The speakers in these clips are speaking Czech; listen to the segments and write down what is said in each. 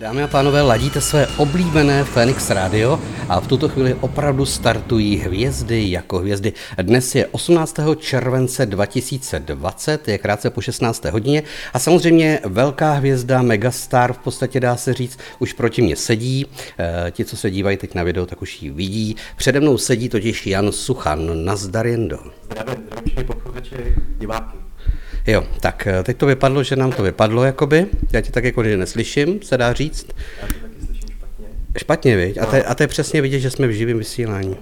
Dámy a pánové, ladíte své oblíbené Phoenix Radio a v tuto chvíli opravdu startují hvězdy jako hvězdy. Dnes je 18. července 2020, je krátce po 16. hodině a samozřejmě velká hvězda, megastar v podstatě dá se říct, už proti mě sedí. E, ti, co se dívají teď na video, tak už ji vidí. Přede mnou sedí totiž Jan Suchan. Nazdar Jendo. Zdravím, zdravím diváky. Jo, tak eh, teď to vypadlo, že nám to vypadlo, jakoby. Já ti tak jako neslyším, se dá říct. Já to taky slyším špatně. Špatně, viď? A, to, a to je přesně vidět, že jsme v živém vysílání.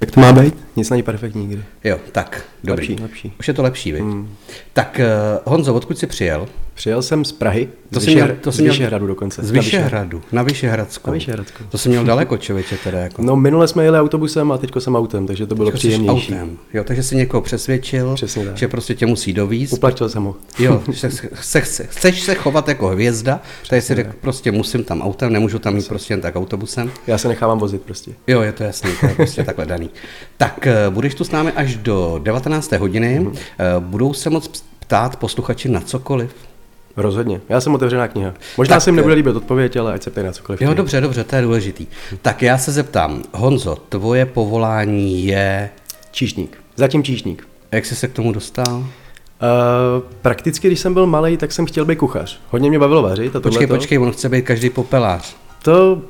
Jak to má být? Nic není perfektní nikdy. Jo, tak, dobrý. Lepší, lepší. Už je to lepší, viď? Mm. Tak uh, Honzo, odkud jsi přijel? Přijel jsem z Prahy, to z, Vyšehr- to z Vyšehradu dokonce. Z Vyšehradu, na Vyšehradsku. Na Vyšehradsku. To jsem měl daleko, člověče, teda jako. No minule jsme jeli autobusem a teďko jsem autem, takže to bylo teďko příjemnější. Autem. Jo, takže si někoho přesvědčil, Přesně tak. že prostě tě musí dovízt. Uplatil jsem ho. Jo, se, se, se, chceš se chovat jako hvězda, tady si řekl, prostě musím tam autem, nemůžu tam jít prostě jen tak autobusem. Já se nechávám vozit prostě. Jo, je to jasný, to je prostě takhle daný. Tak eh, budeš tu s námi až do 19. hodiny. Mm-hmm. Budou se moc ptát posluchači na cokoliv? Rozhodně. Já jsem otevřená kniha. Možná tak, se jim nebude líbit odpověď, ale ať se ptají na cokoliv. Jo, dobře, dobře, to je důležitý. Tak já se zeptám, Honzo, tvoje povolání je... Číšník. Zatím číšník. A jak jsi se k tomu dostal? Uh, prakticky, když jsem byl malý, tak jsem chtěl být kuchař. Hodně mě bavilo vařit. A počkej, počkej, on chce být každý popelář. To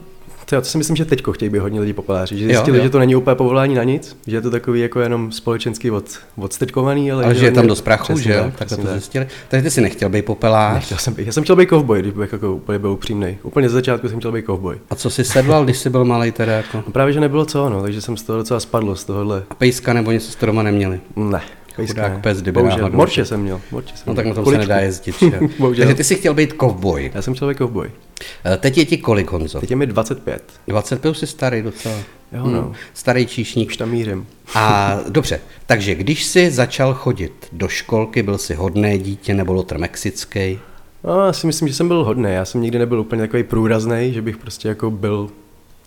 to, to si myslím, že teďko chtějí být hodně lidí populáři, že zjistili, jo, jo. že to není úplně povolání na nic, že je to takový jako jenom společensky od, odstrčkovaný, ale, ale že je tam dost prachu, že jo, tak to zjistili. Takže ty si nechtěl být popelář. Nechtěl jsem být, já jsem chtěl být kovboj, když bych jako úplně byl upřímný. Úplně z začátku jsem chtěl být kovboj. A co jsi sedlal, když jsi byl malý teda jako? No právě, že nebylo co, no, takže jsem z toho docela spadl z tohohle. A pejska nebo něco s doma neměli? Ne. Chudák pes, kdyby Bohužel, morče jsem měl. Morče jsem no tak na tom se nedá jezdit. Takže ty jsi chtěl být kovboj. Já jsem chtěl být kovboj. Eh, teď je ti kolik, Honzo? Teď je mi 25. 25 jsi starý docela. Jo, no. Hmm. Starý číšník. Už tam mířím. A dobře, takže když jsi začal chodit do školky, byl jsi hodné dítě nebo lotr mexický? No, já si myslím, že jsem byl hodný. Já jsem nikdy nebyl úplně takový průrazný, že bych prostě jako byl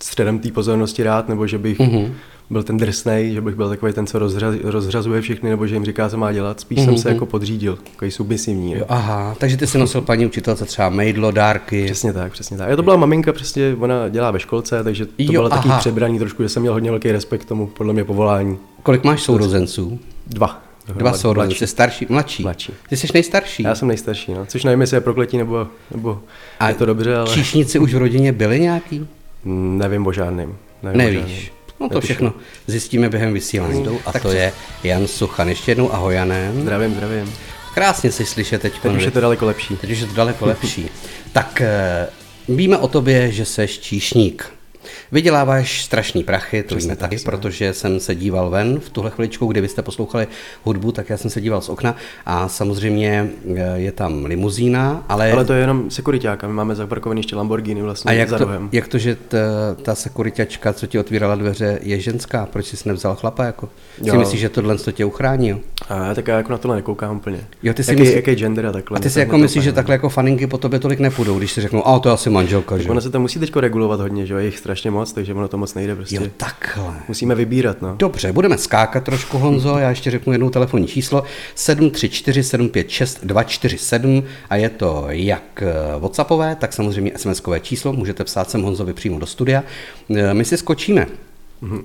středem té pozornosti rád, nebo že bych mm-hmm. Byl ten drsnej, že bych byl takový ten, co rozřaz, rozřazuje všechny, nebo že jim říká, co má dělat. Spíš mm-hmm. jsem se mhm. jako podřídil, takový submisivní. Jo, aha, takže ty si nosil paní učitelce třeba mejdlo, dárky. Přesně tak, přesně tak. A to byla maminka, přesně ona dělá ve školce, takže to jo, bylo taky přebraný trošku, že jsem měl hodně velký respekt k tomu, podle mě povolání. Kolik máš sourozenců? Dva. Dva sourozenci, jsi starší, mladší. Mladší. Ty jsi nejstarší. Já jsem nejstarší, no. což nevím, jestli je prokletí nebo, nebo a je to dobře, ale... číšníci už v rodině byli nějaký? Nevím o žádným. Nevím Nevíš. O žádným. No to Nepíšu. všechno zjistíme během vysílání. Hmm, a to je Jan Suchan. Ještě jednou ahoj Jané. Zdravím, zdravím. Krásně si slyšet teď. Teď už je to daleko lepší. Teď už je to daleko lepší. tak eh, víme o tobě, že seš číšník. Vyděláváš strašný prachy, to víme taky, protože jsem se díval ven v tuhle chviličku, kdy vy jste poslouchali hudbu, tak já jsem se díval z okna a samozřejmě eh, je tam limuzína, ale... Ale to je jenom sekuritáka, my máme zaparkovaný ještě Lamborghini vlastně a jak za to, rohem. jak to, že ta, ta sekuritáčka, co ti otvírala dveře, je ženská? Proč jsi nevzal chlapa? Jako? Jo. Si myslíš, že tohle to tě uchrání? Jo? A tak já jako na tohle nekoukám úplně. Jo, ty si jaký, myslí... jaký gender a takhle. A ty si jako myslíš, že takhle jako faninky po tobě tolik nepůjdou, když si řeknou, a to je asi manželka, že? Ono se to musí teď regulovat hodně, že jo, je jich strašně moc, takže ono to moc nejde prostě. Jo, takhle. Musíme vybírat, no. Dobře, budeme skákat trošku, Honzo. Já ještě řeknu jednou telefonní číslo 734 756 247 a je to jak eh, WhatsAppové, tak samozřejmě SMS-kové číslo. Můžete psát sem Honzovi přímo do studia. Eh, my si skočíme.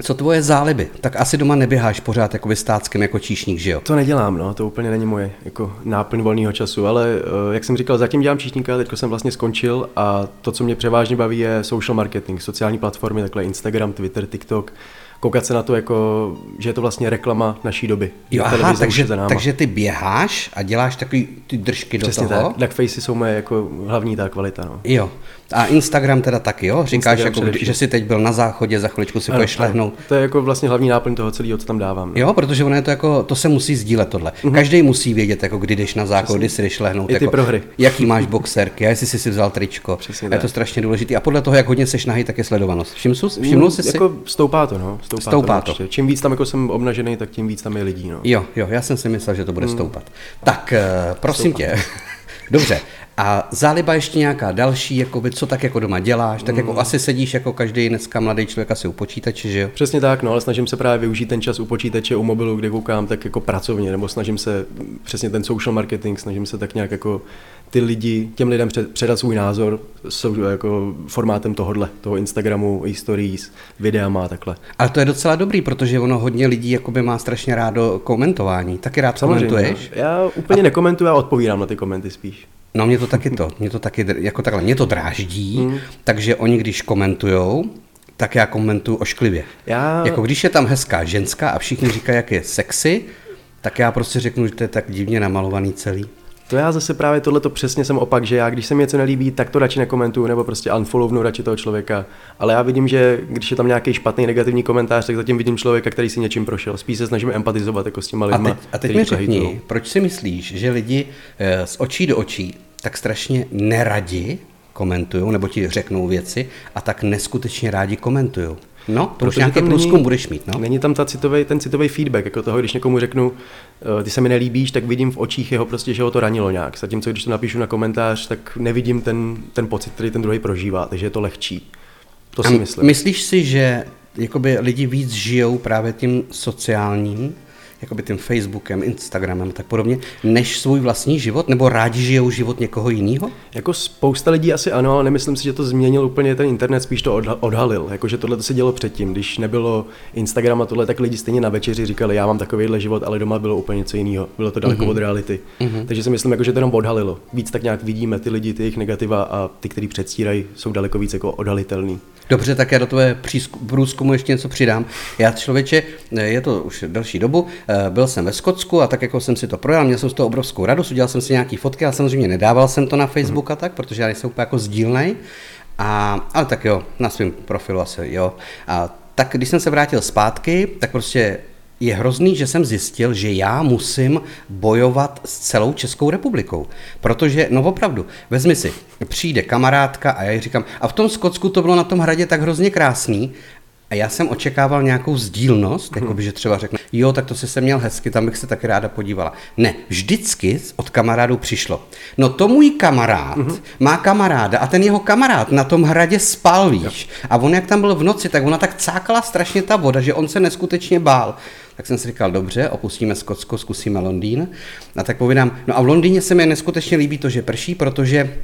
Co tvoje záliby? Tak asi doma neběháš pořád jako vystáckým jako číšník, že jo? To nedělám, no, to úplně není moje jako náplň volného času, ale uh, jak jsem říkal, zatím dělám číšníka, teď jsem vlastně skončil a to, co mě převážně baví, je social marketing, sociální platformy, takhle Instagram, Twitter, TikTok, koukat se na to jako, že je to vlastně reklama naší doby. Jo, aha, takže, takže ty běháš a děláš takový ty držky Přesně do toho? tak, duckfacey jsou moje jako hlavní ta kvalita. No. Jo, a Instagram teda taky, jo? Říkáš, jako, že jsi teď byl na záchodě, za chviličku si půjdeš lehnout. To je jako vlastně hlavní náplň toho celého, co tam dávám. No. Jo, protože ono je to jako, to se musí sdílet tohle. Mm-hmm. Každý musí vědět, jako kdy jdeš na záchod, kdy si jdeš lehnout. I ty jako, prohry. Jaký máš boxerky, a jestli jsi si vzal tričko. Přesně je to strašně důležité. A podle toho, jak hodně seš nahý, tak je sledovanost. Všiml jsi, všiml jsi si? Jako stoupá to, no. Stoupá, stoupá to. to. Čím víc tam jako jsem obnažený, tak tím víc tam je lidí, no. Jo, jo, já jsem si myslel, že to bude mm. stoupat. Tak, uh, prosím tě. Dobře, a záliba ještě nějaká další, jakoby, co tak jako doma děláš, tak jako mm. asi sedíš jako každý dneska mladý člověk asi u počítače, že jo? Přesně tak, no, ale snažím se právě využít ten čas u počítače, u mobilu, kde koukám, tak jako pracovně, nebo snažím se přesně ten social marketing, snažím se tak nějak jako ty lidi, těm lidem předat svůj názor jsou jako formátem tohohle, toho Instagramu, stories, videama a takhle. Ale to je docela dobrý, protože ono hodně lidí jakoby má strašně rádo komentování. Taky rád Samozřejmě, komentuješ? Já úplně a... nekomentuju, já odpovídám na ty komenty spíš. No mě to taky to, mě to taky, jako takhle, mě to dráždí, mm. takže oni když komentujou, tak já komentuju ošklivě. Já... Jako když je tam hezká ženská a všichni říkají, jak je sexy, tak já prostě řeknu, že to je tak divně namalovaný celý. To já zase právě tohle to přesně jsem opak, že já, když se mi něco nelíbí, tak to radši nekomentuju nebo prostě unfollownu radši toho člověka. Ale já vidím, že když je tam nějaký špatný negativní komentář, tak zatím vidím člověka, který si něčím prošel. Spíš se snažím empatizovat jako s těma lidma. A teď, a teď mi řekni, proč si myslíš, že lidi eh, z očí do očí tak strašně neradi komentují nebo ti řeknou věci a tak neskutečně rádi komentují? No, to už nějaký průzkum není, budeš mít, no. Není tam ta citový, ten citový feedback, jako toho, když někomu řeknu, eh, ty se mi nelíbíš, tak vidím v očích jeho prostě, že ho to ranilo nějak. Zatímco když to napíšu na komentář, tak nevidím ten, ten pocit, který ten druhý prožívá, takže je to lehčí. To si myslím. Myslíš si, že jakoby lidi víc žijou právě tím sociálním, jakoby tím Facebookem, Instagramem a tak podobně, než svůj vlastní život? Nebo rádi žijou život někoho jiného? Jako spousta lidí asi ano, ale nemyslím si, že to změnil úplně ten internet, spíš to odhalil. Jakože tohle to se dělo předtím. Když nebylo Instagram a tohle, tak lidi stejně na večeři říkali, já mám takovýhle život, ale doma bylo úplně něco jiného. Bylo to daleko mm-hmm. od reality. Mm-hmm. Takže si myslím, jako, že to jenom odhalilo. Víc tak nějak vidíme ty lidi, ty jejich negativa a ty, kteří předstírají, jsou daleko víc jako odhalitelný. Dobře, tak já do tvoje průzkumu ještě něco přidám. Já člověče, je to už další dobu, eh, byl jsem ve Skotsku a tak jako jsem si to projel, měl jsem z toho obrovskou radost, udělal jsem si nějaký fotky, ale samozřejmě nedával jsem to na Facebook a tak, protože já nejsem úplně jako sdílnej. A, ale tak jo, na svém profilu asi jo. A tak když jsem se vrátil zpátky, tak prostě je hrozný, že jsem zjistil, že já musím bojovat s celou Českou republikou. Protože, no opravdu, vezmi si, přijde kamarádka a já jí říkám, a v tom Skotsku to bylo na tom hradě tak hrozně krásný, a já jsem očekával nějakou sdílnost, jako by, že třeba řekne, jo, tak to si se měl hezky, tam bych se taky ráda podívala. Ne, vždycky od kamarádů přišlo. No to můj kamarád uh-huh. má kamaráda a ten jeho kamarád na tom hradě spal, víš. A on jak tam byl v noci, tak ona tak cákala strašně ta voda, že on se neskutečně bál. Tak jsem si říkal, dobře, opustíme Skotsko, zkusíme Londýn. A tak povídám, no a v Londýně se mi neskutečně líbí to, že prší, protože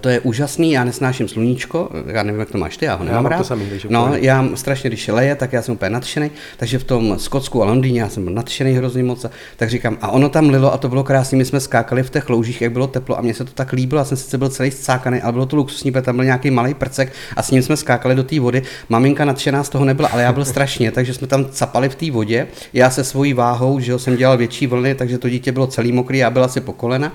to je úžasný, já nesnáším sluníčko, já nevím, jak to máš ty, já ho nemám já rád. To samý, no, já strašně, když je leje, tak já jsem úplně nadšený, takže v tom Skotsku a Londýně já jsem byl nadšený hrozně moc, tak říkám, a ono tam lilo a to bylo krásné, my jsme skákali v těch loužích, jak bylo teplo a mně se to tak líbilo, já jsem sice byl celý scákaný, ale bylo to luxusní, protože tam byl nějaký malý prcek a s ním jsme skákali do té vody. Maminka nadšená z toho nebyla, ale já byl strašně, takže jsme tam capali v té vodě, já se svojí váhou, že jsem dělal větší vlny, takže to dítě bylo celý mokrý, já byl asi po kolena.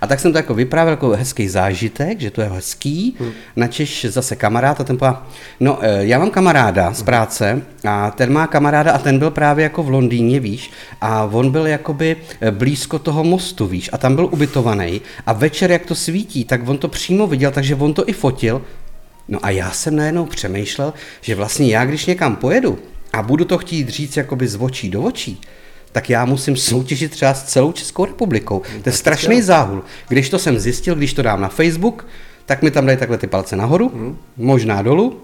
A tak jsem to jako vyprávěl jako hezký zážitek, že to je hezký. Hmm. Načeš zase kamarád a ten povedal, no eh, já mám kamaráda z práce a ten má kamaráda a ten byl právě jako v Londýně, víš, a on byl jakoby eh, blízko toho mostu, víš, a tam byl ubytovaný a večer, jak to svítí, tak on to přímo viděl, takže on to i fotil. No a já jsem najednou přemýšlel, že vlastně já, když někam pojedu a budu to chtít říct jakoby z očí do očí, tak já musím soutěžit třeba s celou Českou republikou. To je strašný záhul. Když to jsem zjistil, když to dám na Facebook, tak mi tam dají takhle ty palce nahoru, hmm. možná dolů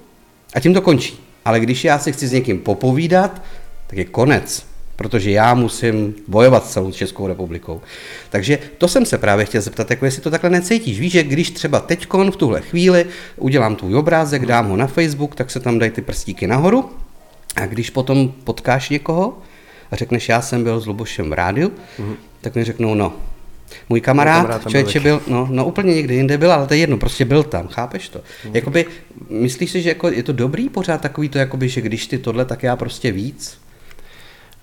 a tím to končí. Ale když já si chci s někým popovídat, tak je konec, protože já musím bojovat s celou Českou republikou. Takže to jsem se právě chtěl zeptat, jako jestli to takhle necítíš. Víš, že když třeba teďkon v tuhle chvíli udělám tvůj obrázek, dám ho na Facebook, tak se tam dají ty prstíky nahoru a když potom potkáš někoho, a řekneš, já jsem byl s Lubošem v rádiu, mm-hmm. tak mi řeknou, no, můj kamarád, kamarád člověče byl, no, no úplně někde jinde byl, ale to je jedno, prostě byl tam, chápeš to? Mm-hmm. Jakoby, myslíš si, že jako je to dobrý pořád takový to, jakoby, že když ty tohle, tak já prostě víc?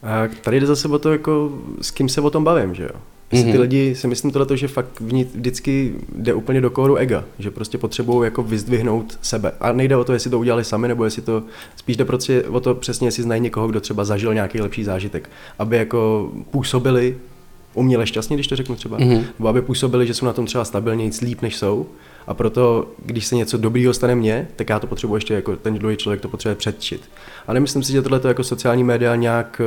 A tady jde zase o to, jako, s kým se o tom bavím, že jo? Mm-hmm. Ty mhm. lidi si myslím tohle, že fakt vždycky jde úplně do kóru ega, že prostě potřebují jako vyzdvihnout sebe. A nejde o to, jestli to udělali sami, nebo jestli to spíš jde prostě o to přesně, jestli znají někoho, kdo třeba zažil nějaký lepší zážitek. Aby jako působili uměle šťastně, když to řeknu třeba, mm-hmm. nebo aby působili, že jsou na tom třeba stabilně líp, než jsou. A proto, když se něco dobrýho stane mně, tak já to potřebuji ještě jako ten druhý člověk to potřebuje předčit. A nemyslím si, že tohle jako sociální média nějak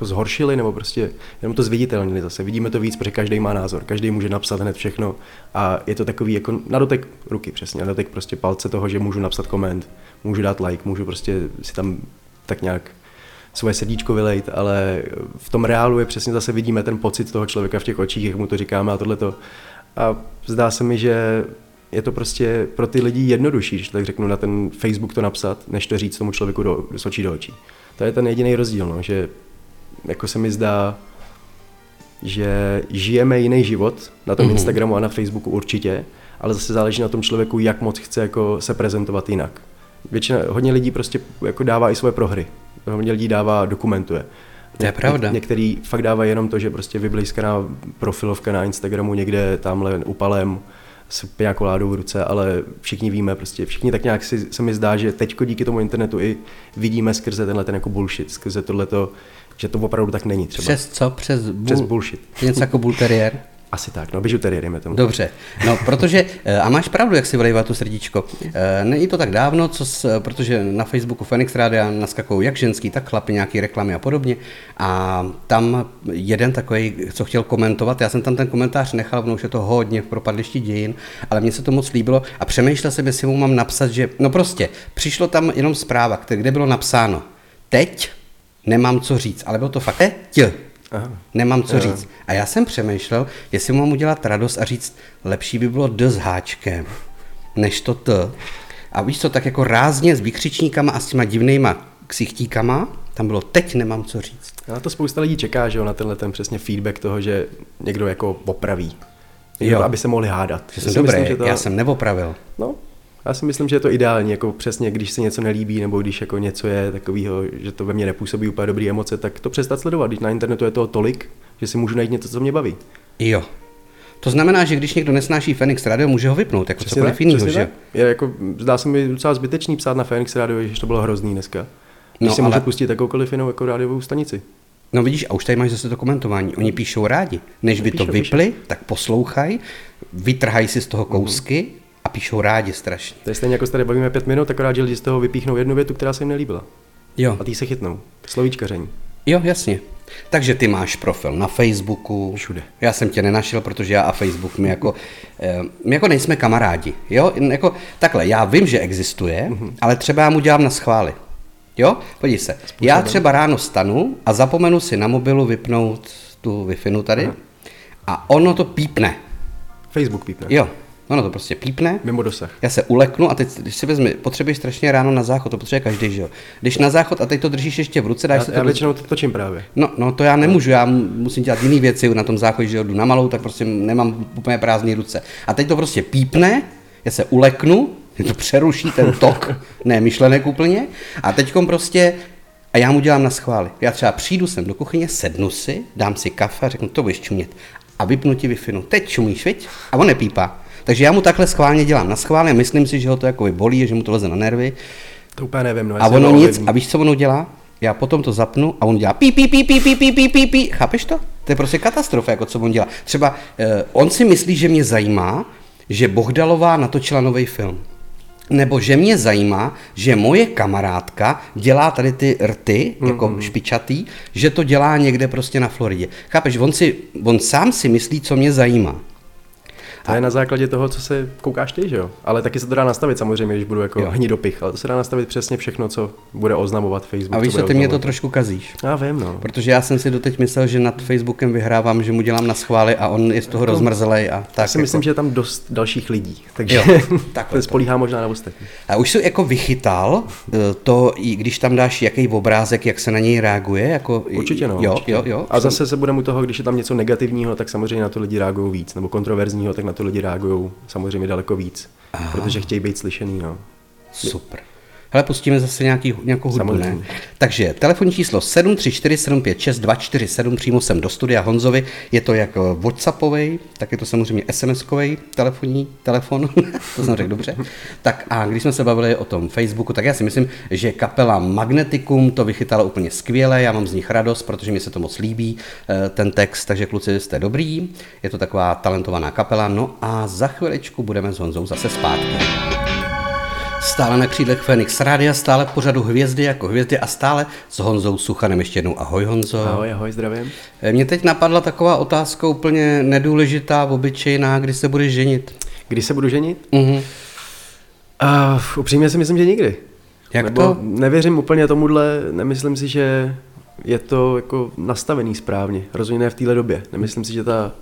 jako zhoršili, nebo prostě jenom to zviditelnili zase. Vidíme to víc, protože každý má názor, každý může napsat hned všechno a je to takový jako na dotek ruky přesně, na dotek prostě palce toho, že můžu napsat koment, můžu dát like, můžu prostě si tam tak nějak svoje srdíčko vylejt, ale v tom reálu je přesně zase vidíme ten pocit toho člověka v těch očích, jak mu to říkáme a tohleto. A zdá se mi, že je to prostě pro ty lidi jednodušší, když tak řeknu, na ten Facebook to napsat, než to říct tomu člověku do, z očí do očí. To je ten jediný rozdíl, no, že jako se mi zdá, že žijeme jiný život na tom mm-hmm. Instagramu a na Facebooku určitě, ale zase záleží na tom člověku, jak moc chce jako se prezentovat jinak. Většina, hodně lidí prostě jako dává i svoje prohry. Hodně lidí dává, dokumentuje. To je pravda. Ně, některý fakt dávají jenom to, že prostě vyblízkaná profilovka na Instagramu někde tamhle upalem s nějakou ládou v ruce, ale všichni víme, prostě všichni tak nějak si, se mi zdá, že teďko díky tomu internetu i vidíme skrze tenhle ten jako bullshit, skrze tohleto, že to opravdu tak není třeba. Přes co? Přes, bull... Přes bullshit. Něco jako bulteriér? Asi tak, no bižuterie, dejme tomu. Dobře, no protože, eh, a máš pravdu, jak si vylejvá tu srdíčko. Eh, není to tak dávno, co s, protože na Facebooku Phoenix Rádia naskakují jak ženský, tak chlapi, nějaký reklamy a podobně. A tam jeden takový, co chtěl komentovat, já jsem tam ten komentář nechal, ono už je to hodně v propadlišti dějin, ale mně se to moc líbilo a přemýšlel jsem, jestli mu mám napsat, že, no prostě, přišlo tam jenom zpráva, kde bylo napsáno, teď nemám co říct, ale bylo to fakt Aha. Nemám co Aha. říct. A já jsem přemýšlel, jestli mám udělat radost a říct, lepší by bylo d s háčkem, než to t. A víš co, tak jako rázně s vykřičníkama a s těma divnýma ksichtíkama, tam bylo teď nemám co říct. A to spousta lidí čeká, že jo, na tenhle ten přesně feedback toho, že někdo jako opraví. Jo. Aby se mohli hádat. Že jsem dobré, myslím, že to... já jsem neopravil. No, já si myslím, že je to ideální, jako přesně, když se něco nelíbí, nebo když jako něco je takového, že to ve mně nepůsobí úplně dobré emoce, tak to přestat sledovat. Když na internetu je toho tolik, že si můžu najít něco, co mě baví. Jo. To znamená, že když někdo nesnáší Phoenix Radio, může ho vypnout, jako přesně cokoliv jiného, že? Je jako, zdá se mi docela zbytečný psát na Phoenix Radio, že to bylo hrozný dneska. Když no, si ale... může pustit jakoukoliv jinou jako rádiovou stanici. No vidíš, a už tady máš zase to komentování. Oni píšou rádi. Než by to vypli, píšou. tak poslouchají, vytrhají si z toho kousky mm a píšou rádi strašně. To je stejně jako se tady bavíme pět minut, akorát, že lidi z toho vypíchnou jednu větu, která se jim nelíbila. Jo. A ty se chytnou. Slovíčkaření. Jo, jasně. Takže ty máš profil na Facebooku. Všude. Já jsem tě nenašel, protože já a Facebook, my jako, eh, my jako nejsme kamarádi. Jo? Jako, takhle, já vím, že existuje, mm-hmm. ale třeba já mu dělám na schvály. Jo? Podívej se. Způsobem. Já třeba ráno stanu a zapomenu si na mobilu vypnout tu wi tady Aha. a ono to pípne. Facebook pípne. Jo, Ono to prostě pípne. Mimo dosah. Já se uleknu a teď, když si vezmi, potřebuješ strašně ráno na záchod, to potřebuje každý, že jo. Když na záchod a teď to držíš ještě v ruce, dáš já, se já to. většinou to točím právě. No, no, to já nemůžu, já musím dělat jiné věci na tom záchodě, že jdu na malou, tak prostě nemám úplně prázdné ruce. A teď to prostě pípne, já se uleknu, to přeruší ten tok, ne myšlenek úplně, a teď prostě a já mu dělám na schvály. Já třeba přijdu sem do kuchyně, sednu si, dám si kafe a řeknu, to budeš čumět. A vypnu ti wi Teď čumíš, viď? A on nepípá. Takže já mu takhle schválně dělám na schválně, myslím si, že ho to jako bolí, že mu to leze na nervy. To úplně nevím. No, a ono nic, a víš, co ono dělá? Já potom to zapnu a on dělá pí, pí, pí, pí, pí, pí, pí, pí, pí. Chápeš to? To je prostě katastrofa, jako co on dělá. Třeba eh, on si myslí, že mě zajímá, že Bohdalová natočila nový film. Nebo že mě zajímá, že moje kamarádka dělá tady ty rty, jako mm-hmm. špičatý, že to dělá někde prostě na Floridě. Chápeš, on, si, on sám si myslí, co mě zajímá. To je na základě toho, co se koukáš ty, že jo? Ale taky se to dá nastavit samozřejmě, když budu jako hnidopich, ale to se dá nastavit přesně všechno, co bude oznamovat Facebook. A víš, co ty mě to trošku kazíš. Já vím, no. Protože já jsem si doteď myslel, že nad Facebookem vyhrávám, že mu dělám na schvály a on je z toho no, rozmrzlej a tak. Já si jako... myslím, že je tam dost dalších lidí, takže jo, tak to spolíhá možná na ostatní. A už jsi jako vychytal eh, to, když tam dáš jaký obrázek, jak se na něj reaguje? Jako... Určitě no. Jo, určitě. jo, jo. A zase se budeme u toho, když je tam něco negativního, tak samozřejmě na to lidi reagují víc, nebo kontroverzního, tak na to lidi reagují samozřejmě daleko víc, Aha. protože chtějí být slyšený. No. Super. Hele, pustíme zase nějaký, nějakou hudbu, ne? Takže telefonní číslo 734756247 přímo sem do studia Honzovi. Je to jak Whatsappový, tak je to samozřejmě SMS-kový telefonní telefon, to jsem řekl dobře. Tak a když jsme se bavili o tom Facebooku, tak já si myslím, že kapela Magneticum to vychytala úplně skvěle, já mám z nich radost, protože mi se to moc líbí, eh, ten text, takže kluci jste dobrý, je to taková talentovaná kapela, no a za chviličku budeme s Honzou zase zpátky. Stále na křídlech Fenix Rádia, stále v pořadu Hvězdy jako hvězdy a stále s Honzou Suchanem. Ještě jednou ahoj Honzo. Ahoj, ahoj, zdravím. Eh, Mě teď napadla taková otázka úplně nedůležitá, obyčejná, kdy se budeš ženit? Kdy se budu ženit? Uh-huh. Uh, upřímně si myslím, že nikdy. Jak Nebo to? Nevěřím úplně tomuhle, nemyslím si, že je to jako nastavený správně, rozhodně ne v téhle době. Nemyslím si, že ta,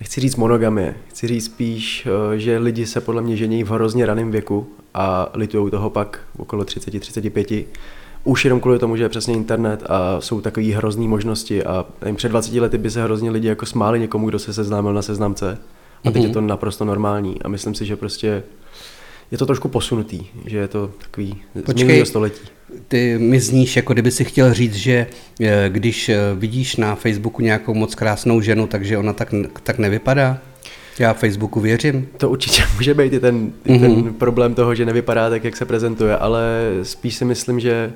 nechci říct monogamie, chci říct spíš, eh, že lidi se podle mě žení v hrozně raném věku a litujou toho pak okolo 30-35, už jenom kvůli tomu, že je přesně internet a jsou takové hrozný možnosti a nevím, před 20 lety by se hrozně lidi jako smáli někomu, kdo se seznámil na seznamce a teď mm-hmm. je to naprosto normální a myslím si, že prostě je to trošku posunutý, že je to takový Počkej, století. Ty mi zníš, jako kdyby si chtěl říct, že eh, když eh, vidíš na Facebooku nějakou moc krásnou ženu, takže ona tak, tak nevypadá? Já Facebooku věřím. To určitě může být i ten, i ten mm-hmm. problém toho, že nevypadá tak, jak se prezentuje, ale spíš si myslím, že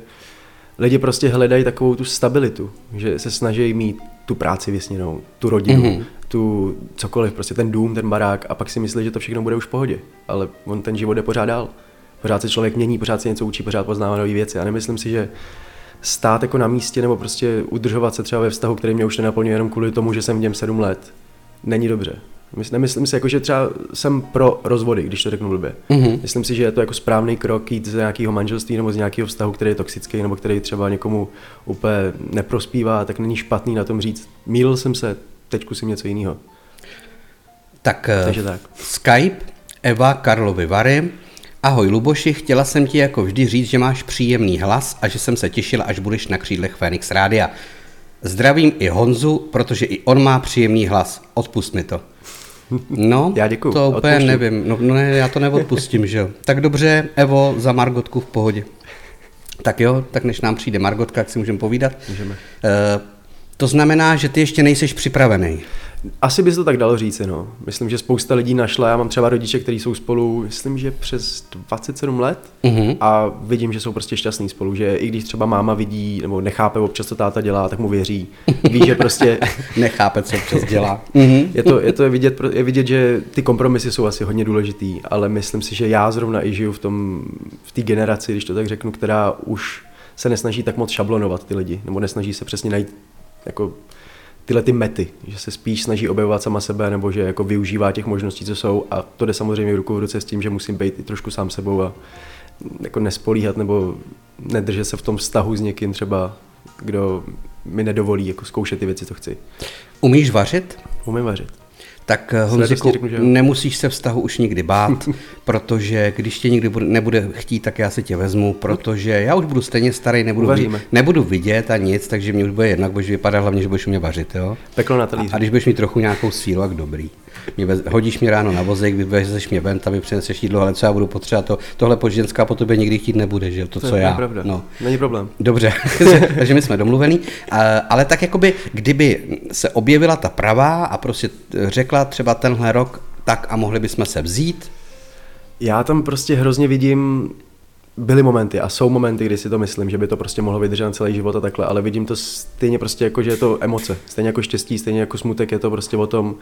lidi prostě hledají takovou tu stabilitu, že se snaží mít tu práci vysněnou, tu rodinu, mm-hmm. tu cokoliv, prostě ten dům, ten barák a pak si myslí, že to všechno bude už v pohodě, ale on ten život je pořád dál. Pořád se člověk mění, pořád se něco učí, pořád poznává nové věci a nemyslím si, že stát jako na místě nebo prostě udržovat se třeba ve vztahu, který mě už nenaplňuje jenom kvůli tomu, že jsem v něm sedm let, není dobře. Nemyslím si, jako, že třeba jsem pro rozvody, když to řeknu blbě. Mm-hmm. Myslím si, že je to jako správný krok jít z nějakého manželství nebo z nějakého vztahu, který je toxický nebo který třeba někomu úplně neprospívá, tak není špatný na tom říct, mýlil jsem se, teď zkusím něco jiného. Tak, eh, Takže tak. Skype, Eva Karlovy Vary. Ahoj Luboši, chtěla jsem ti jako vždy říct, že máš příjemný hlas a že jsem se těšila, až budeš na křídlech Phoenix Rádia. Zdravím i Honzu, protože i on má příjemný hlas. Odpust mi to. No, já děkuju. To úplně Odpuštím. nevím. No, no ne, já to neodpustím, že jo. Tak dobře, Evo, za Margotku v pohodě. Tak jo, tak než nám přijde Margotka, jak si můžeme povídat. Můžeme. Uh, to znamená, že ty ještě nejseš připravený. Asi by se to tak dalo říct, no. Myslím, že spousta lidí našla, já mám třeba rodiče, kteří jsou spolu, myslím, že přes 27 let mm-hmm. a vidím, že jsou prostě šťastní spolu, že i když třeba máma vidí nebo nechápe občas, co táta dělá, tak mu věří. Ví, že prostě... nechápe, co občas dělá. mm-hmm. je, to, je to vidět, je vidět, že ty kompromisy jsou asi hodně důležitý, ale myslím si, že já zrovna i žiju v tom, v té generaci, když to tak řeknu, která už se nesnaží tak moc šablonovat ty lidi, nebo nesnaží se přesně najít jako tyhle ty mety, že se spíš snaží objevovat sama sebe, nebo že jako využívá těch možností, co jsou a to jde samozřejmě v ruku v ruce s tím, že musím být i trošku sám sebou a jako nespolíhat nebo nedržet se v tom vztahu s někým třeba, kdo mi nedovolí jako zkoušet ty věci, co chci. Umíš vařit? Umím vařit. Tak eh, Honziku, nemusíš se vztahu už nikdy bát, protože když tě nikdy nebude chtít, tak já si tě vezmu, protože já už budu stejně starý, nebudu, nebudu vidět a nic, takže mě už bude jednak, budeš vypadat hlavně, že budeš mě vařit. Jo? Peklo na talíři. A, a když budeš mít trochu nějakou sílu, tak dobrý mě vez, hodíš mě ráno na vozek, vyvezeš mě ven, tam mi přineseš jídlo, ale co já budu potřebovat, to, tohle po ženská po tobě nikdy chtít nebude, že to, to co je já. Pravda. No. Není problém. Dobře, takže my jsme domluvení, ale tak jakoby, kdyby se objevila ta pravá a prostě řekla třeba tenhle rok, tak a mohli bychom se vzít, já tam prostě hrozně vidím byly momenty a jsou momenty, kdy si to myslím, že by to prostě mohlo vydržet celý život a takhle, ale vidím to stejně prostě jako, že je to emoce, stejně jako štěstí, stejně jako smutek, je to prostě o tom,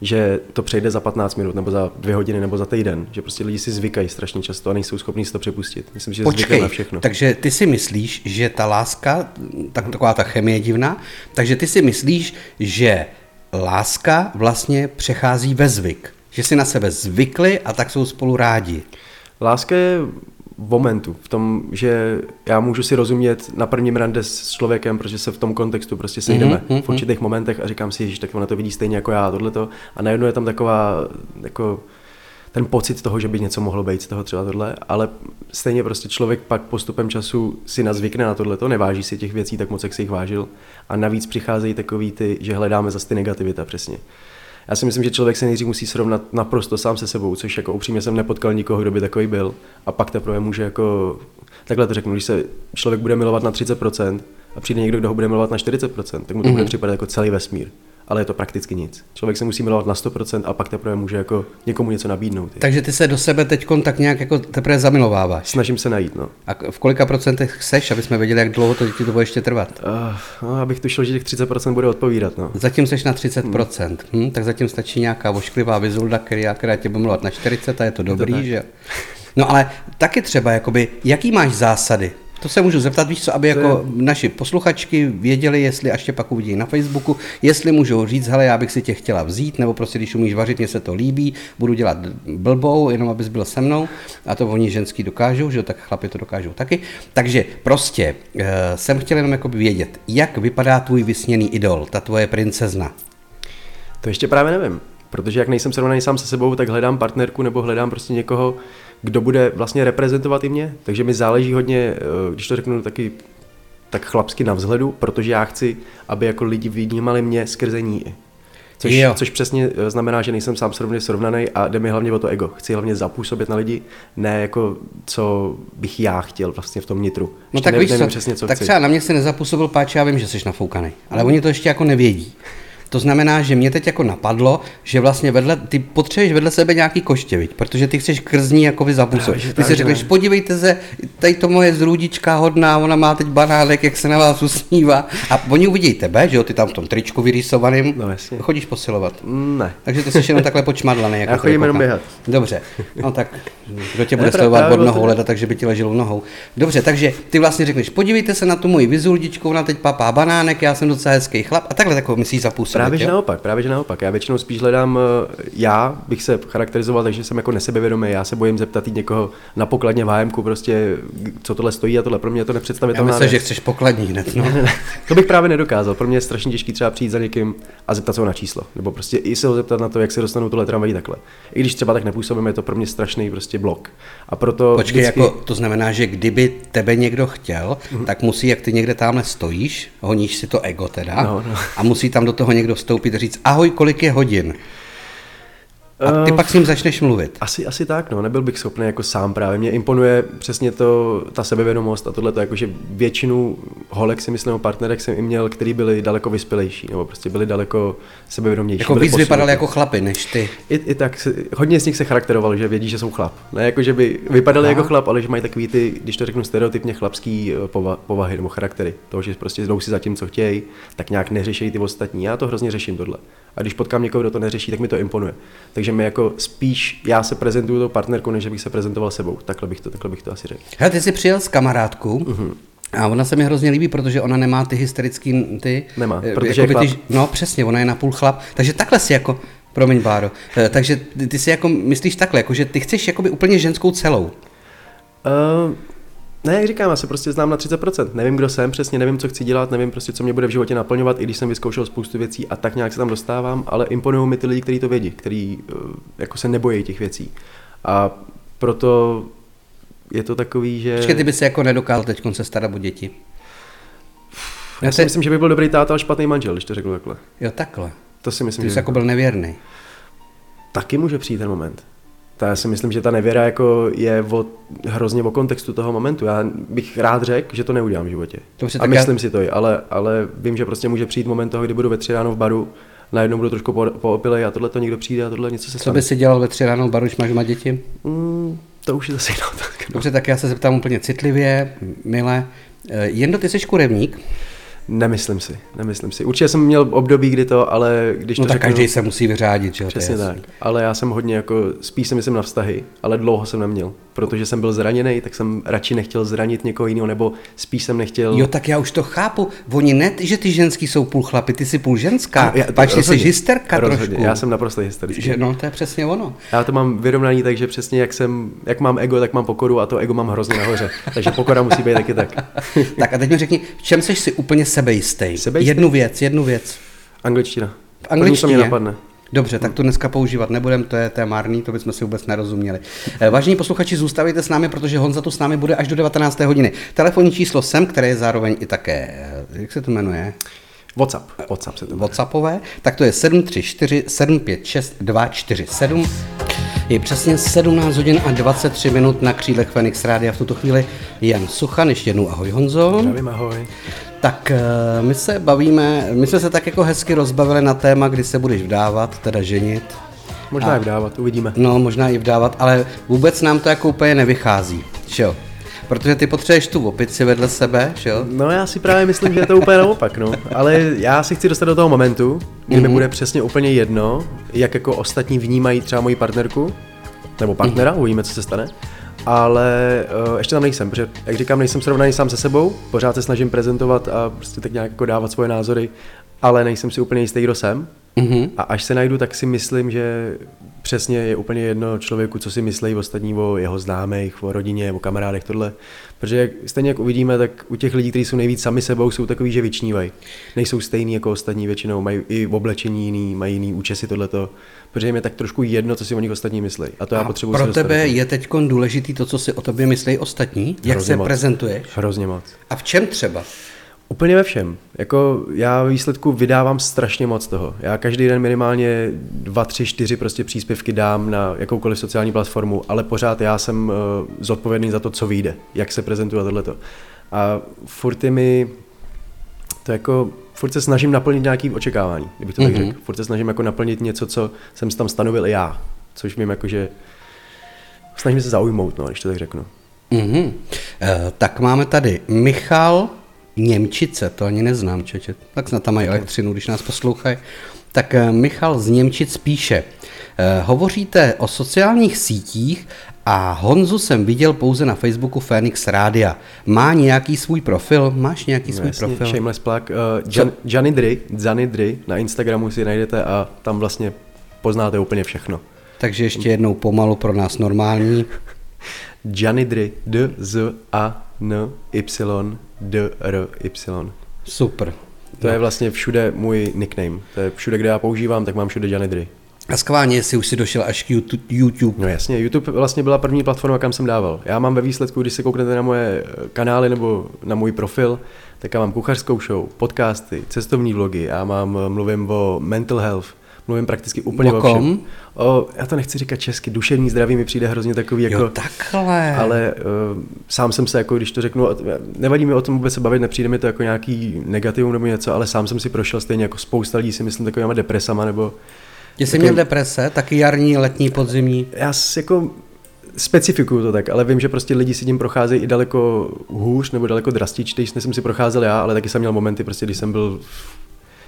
že to přejde za 15 minut, nebo za dvě hodiny, nebo za týden. Že prostě lidi si zvykají strašně často a nejsou schopni si to přepustit. Myslím, že Počkej, na všechno. takže ty si myslíš, že ta láska, tak, taková ta chemie divná, takže ty si myslíš, že láska vlastně přechází ve zvyk. Že si na sebe zvykli a tak jsou spolu rádi. Láska je momentu, v tom, že já můžu si rozumět na prvním rande s člověkem, protože se v tom kontextu prostě sejdeme mm-hmm, v určitých momentech a říkám si, že tak ona to vidí stejně jako já, tohleto. A najednou je tam taková, jako ten pocit toho, že by něco mohlo být z toho třeba tohle, ale stejně prostě člověk pak postupem času si nazvykne na tohleto, neváží si těch věcí tak moc, jak si jich vážil a navíc přicházejí takový ty, že hledáme zase ty negativita přesně. Já si myslím, že člověk se nejdřív musí srovnat naprosto sám se sebou, což jako upřímně jsem nepotkal nikoho, kdo by takový byl. A pak teprve může jako, takhle to řeknu, když se člověk bude milovat na 30% a přijde někdo, kdo ho bude milovat na 40%, tak mu to mm-hmm. bude připadat jako celý vesmír ale je to prakticky nic. Člověk se musí milovat na 100% a pak teprve může jako někomu něco nabídnout. Takže ty se do sebe teď tak nějak jako teprve zamilováváš? Snažím se najít, no. A v kolika procentech seš, aby jsme věděli, jak dlouho to ti to bude ještě trvat? Uh, no, abych tušil, že těch 30% bude odpovídat, no. Zatím seš na 30%, hmm. Hm, tak zatím stačí nějaká ošklivá vizulda, která, která tě bude milovat na 40 a je to dobrý, je to že? No ale taky třeba, jakoby, jaký máš zásady To se můžu zeptat, víš co, aby jako je... naši posluchačky věděli, jestli až tě pak uvidí na Facebooku, jestli můžou říct, hele, já bych si tě chtěla vzít, nebo prostě když umíš vařit, mně se to líbí, budu dělat blbou, jenom abys byl se mnou, a to oni ženský dokážou, že jo, tak chlapi to dokážou taky. Takže prostě uh, jsem chtěl jenom jako vědět, jak vypadá tvůj vysněný idol, ta tvoje princezna. To ještě právě nevím, protože jak nejsem srovnaný sám se sebou, tak hledám partnerku nebo hledám prostě někoho, kdo bude vlastně reprezentovat i mě. Takže mi záleží hodně, eh, když to řeknu taky tak chlapsky na vzhledu, protože já chci, aby jako lidi vnímali mě skrze ní. Což, což přesně eh, znamená, že nejsem sám srovně srovnaný a jde mi hlavně o to ego. Chci hlavně zapůsobit na lidi, ne jako co bych já chtěl vlastně v tom nitru. No ještě tak víš co, přesně, co tak chci. třeba na mě se nezapůsobil páč, já vím, že jsi nafoukaný, ale mm. oni to ještě jako nevědí. To znamená, že mě teď jako napadlo, že vlastně vedle, ty potřebuješ vedle sebe nějaký koště, viď? protože ty chceš krzní jako vy zapůsobit. Ty si řekneš, podívejte se, tady to moje zrůdička hodná, ona má teď banánek, jak se na vás usmívá. A oni uvidí tebe, že jo, ty tam v tom tričku vyrýsovaným, no, jasně. chodíš posilovat. Ne. Takže ty jsi jenom takhle počmadlaný. Jako Já chodím jenom běhat. Dobře, no tak kdo tě bude sledovat od nohou leda, takže by ti leželo nohou. Dobře, takže ty vlastně řekneš, podívejte se na tu moji vizuldičku, ona teď papá banánek, já jsem docela hezký chlap a takhle takovou myslíš zapůsobit. Právě že naopak, právě že naopak. Já většinou spíš hledám, eh, já bych se charakterizoval, takže jsem jako nesebevědomý, já se bojím zeptat někoho na pokladně v hájemku, prostě co tohle stojí a tohle pro mě je to nepředstavitelné. Já myslím, že chceš pokladní hned, no. to bych právě nedokázal. Pro mě je strašně těžké třeba přijít za někým a zeptat se ho na číslo. Nebo prostě i se ho zeptat na to, jak se dostanu tohle tramvají takhle. I když třeba tak nepůsobím, je to pro mě strašný prostě blok. A proto Počkej, vždycky... jako, to znamená, že kdyby tebe někdo chtěl, mm-hmm. tak musí, jak ty někde tamhle stojíš, honíš si to ego teda, no, no. a musí tam do toho někdo vstoupit a říct, ahoj, kolik je hodin? A ty uh, pak s ním začneš mluvit. Asi, asi tak, no, nebyl bych schopný jako sám právě. Mě imponuje přesně to, ta sebevědomost a tohle, jakože většinu holek si myslím, partnerek jsem i měl, který byli daleko vyspělejší, nebo prostě byli daleko sebevědomější. Jako víc vypadali jako chlapy než ty. I, i tak, hodně z nich se charakterovalo, že vědí, že jsou chlap. Ne jako, že by vypadali Aha. jako chlap, ale že mají takový ty, když to řeknu stereotypně, chlapský eh, pova, povahy nebo charaktery. To, že prostě jdou si za tím, co chtějí, tak nějak neřeší ty ostatní. Já to hrozně řeším tohle. A když potkám někoho, kdo to neřeší, tak mi to imponuje. Takže mi jako spíš já se prezentuju tou partnerkou, než bych se prezentoval sebou. Takhle bych to, takhle bych to asi řekl. Hele, ty jsi přijel s kamarádkou, uh-huh. A ona se mi hrozně líbí, protože ona nemá ty hysterický, ty... Nemá, eh, protože jako je ty, No přesně, ona je napůl chlap. Takže takhle si jako, promiň Báro, eh, takže ty, ty si jako myslíš takhle, jako že ty chceš jakoby úplně ženskou celou. Uh, ne, jak říkám, já se prostě znám na 30%. Nevím, kdo jsem, přesně nevím, co chci dělat, nevím prostě, co mě bude v životě naplňovat, i když jsem vyzkoušel spoustu věcí a tak nějak se tam dostávám, ale imponují mi ty lidi, kteří to vědí, kteří eh, jako se nebojí těch věcí. A proto je to takový, že... Počkej, ty by se jako nedokázal teď se starat o děti. Já si myslím, že by byl dobrý táta, ale špatný manžel, když to řeknu takhle. Jo, takhle. To si myslím, ty jsi že... jako byl nevěrný. Taky může přijít ten moment ta, já si myslím, že ta nevěra jako je o, hrozně o kontextu toho momentu. Já bych rád řekl, že to neudělám v životě. Dobře, a myslím já... si to i, ale, ale vím, že prostě může přijít moment toho, kdy budu ve tři ráno v baru, najednou budu trošku po, poopilej a tohle to někdo přijde a tohle něco se stane. Co by si dělal ve tři ráno v baru, když máš má děti? Mm, to už je zase jiná No. Dobře, tak já se zeptám úplně citlivě, milé. Eh, Jendo, ty jsi kurevník? Nemyslím si, nemyslím si. Určitě jsem měl období, kdy to, ale když no to tak řeknu, každý se musí vyřádit, že Přesně tak. Ale já jsem hodně jako, spíš si myslím na vztahy, ale dlouho jsem neměl protože jsem byl zraněný, tak jsem radši nechtěl zranit někoho jiného, nebo spíš jsem nechtěl... Jo, tak já už to chápu. Oni ne, že ty ženský jsou půl chlapy, ty jsi půl ženská. Já, Pač ty jsi hysterka rozhodně. trošku. Já jsem naprosto hysterický. Že, no, to je přesně ono. Já to mám vyrovnaný tak, že přesně jak jsem, jak mám ego, tak mám pokoru a to ego mám hrozně nahoře. Takže pokora musí být taky tak. tak a teď mi řekni, v čem jsi si úplně sebejistý? sebejistý? Jednu věc, jednu věc. Angličtina. V angličtině? mě napadne. Dobře, tak to dneska používat nebudem, to je, to je marný, to bychom si vůbec nerozuměli. Eh, vážení posluchači, zůstavejte s námi, protože Honza tu s námi bude až do 19. hodiny. Telefonní číslo sem, které je zároveň i také, eh, jak se to jmenuje? WhatsApp. WhatsApp se to jmenuje. WhatsAppové, tak to je 734 756 247. Je přesně 17 hodin a 23 minut na křídlech Fenix Rádia v tuto chvíli Jan Suchan, ještě jednou ahoj Honzo. Zdravím, ahoj. Tak eh, my se bavíme, my jsme se tak jako hezky rozbavili na téma, kdy se budeš vdávat, teda ženit. Možná a, i vdávat, uvidíme. No, možná i vdávat, ale vůbec nám to jako úplně nevychází, že jo? Protože ty potřebuješ tu opici vedle sebe, že jo? No já si právě myslím, že je to úplně naopak, no. Ale já si chci dostat do toho momentu, kdy mm-hmm. mi mhm. bude přesně úplně jedno, jak jako ostatní vnímají třeba moji partnerku, nebo partnera, mm-hmm. uvidíme, co se stane ale uh, ještě tam nejsem, protože, jak říkám, nejsem srovnaný sám se sebou, pořád se snažím prezentovat a prostě tak nějak jako dávat svoje názory, ale nejsem si úplně jistý, kdo jsem. Mm-hmm. A až se najdu, tak si myslím, že přesně je úplně jedno člověku, co si myslí ostatní o jeho známých, o rodině, o kamarádech, tohle. Protože stejně jak uvidíme, tak u těch lidí, kteří jsou nejvíc sami sebou, jsou takový, že vyčnívají. Nejsou stejní jako ostatní většinou, mají i v oblečení jiný, mají jiný účesy, tohleto. Protože jim je tak trošku jedno, co si o nich ostatní myslí. A to a já potřebuji Pro tebe je teď důležitý to, co si o tobě myslí ostatní? Jak Hrozně se moc. prezentuješ? Hrozně moc. A v čem třeba? Úplně ve všem. Jako já výsledku vydávám strašně moc toho. Já každý den minimálně dva, tři, čtyři prostě příspěvky dám na jakoukoliv sociální platformu, ale pořád já jsem uh, zodpovědný za to, co vyjde, jak se prezentuje tohleto. A furt je mi to jako, furt se snažím naplnit nějaký očekávání, kdybych to mm-hmm. tak mhm. řekl. Furt se snažím jako naplnit něco, co jsem si tam stanovil i já, což vím jako, že snažím se zaujmout, no, když to tak řeknu. Mm-hmm. E, tak máme tady Michal Němčice, to ani neznám, čeče. Tak snad tam mají elektřinu, když nás poslouchají. Tak eh, Michal z Němčic píše, eh, hovoříte o sociálních sítích a Honzu jsem viděl pouze na Facebooku Phoenix Rádia. Má nějaký svůj profil? Máš nějaký no, svůj jasně, profil? Shameless plug. Uh, Jan, Janidry, Zanidry na Instagramu si najdete a tam vlastně poznáte úplně všechno. Takže ještě jednou pomalu pro nás normální. Janidry, D, Z, A, N, Y, D, R, Y. Super. To no. je vlastně všude můj nickname. To je všude, kde já používám, tak mám všude Janidry. A skválně, jestli už si došel až k YouTube. No jasně, YouTube vlastně byla první platforma, kam jsem dával. Já mám ve výsledku, když se kouknete na moje kanály nebo na můj profil, tak já mám kuchařskou show, podcasty, cestovní vlogy, já mám, mluvím o mental health, mluvím prakticky úplně o, všem. O, já to nechci říkat česky, duševní zdraví mi přijde hrozně takový jako... Jo, takhle. Ale uh, sám jsem se, jako když to řeknu, nevadí mi o tom vůbec se bavit, nepřijde mi to jako nějaký negativum nebo něco, ale sám jsem si prošel stejně jako spousta lidí si myslím takovými depresama nebo... Jsi měl deprese, taky jarní, letní, podzimní? Já jako specifikuju to tak, ale vím, že prostě lidi si tím procházejí i daleko hůř nebo daleko drastičtěji, než jsem si procházel já, ale taky jsem měl momenty, prostě, když jsem byl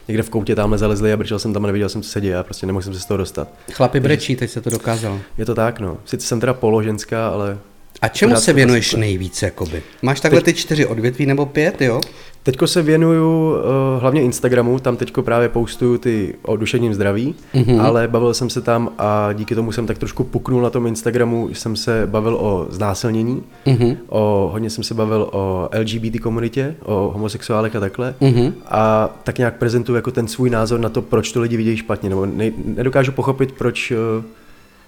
někde v koutě tamhle zalezli a brčel jsem tam a neviděl jsem, co se děje a prostě nemohl jsem se z toho dostat. Chlapi brečí, teď se to dokázal. Je to tak, no. Sice jsem teda položenská, ale a čemu se věnuješ nejvíc, jakoby? Máš takhle ty čtyři odvětví nebo pět, jo? Teďko se věnuju uh, hlavně Instagramu, tam teďko právě postuju ty o duševním zdraví, mm-hmm. ale bavil jsem se tam a díky tomu jsem tak trošku puknul na tom Instagramu, jsem se bavil o znásilnění, mm-hmm. o, hodně jsem se bavil o LGBT komunitě, o homosexuálech a takhle mm-hmm. a tak nějak prezentuju jako ten svůj názor na to, proč to lidi vidějí špatně, nebo ne, nedokážu pochopit, proč uh,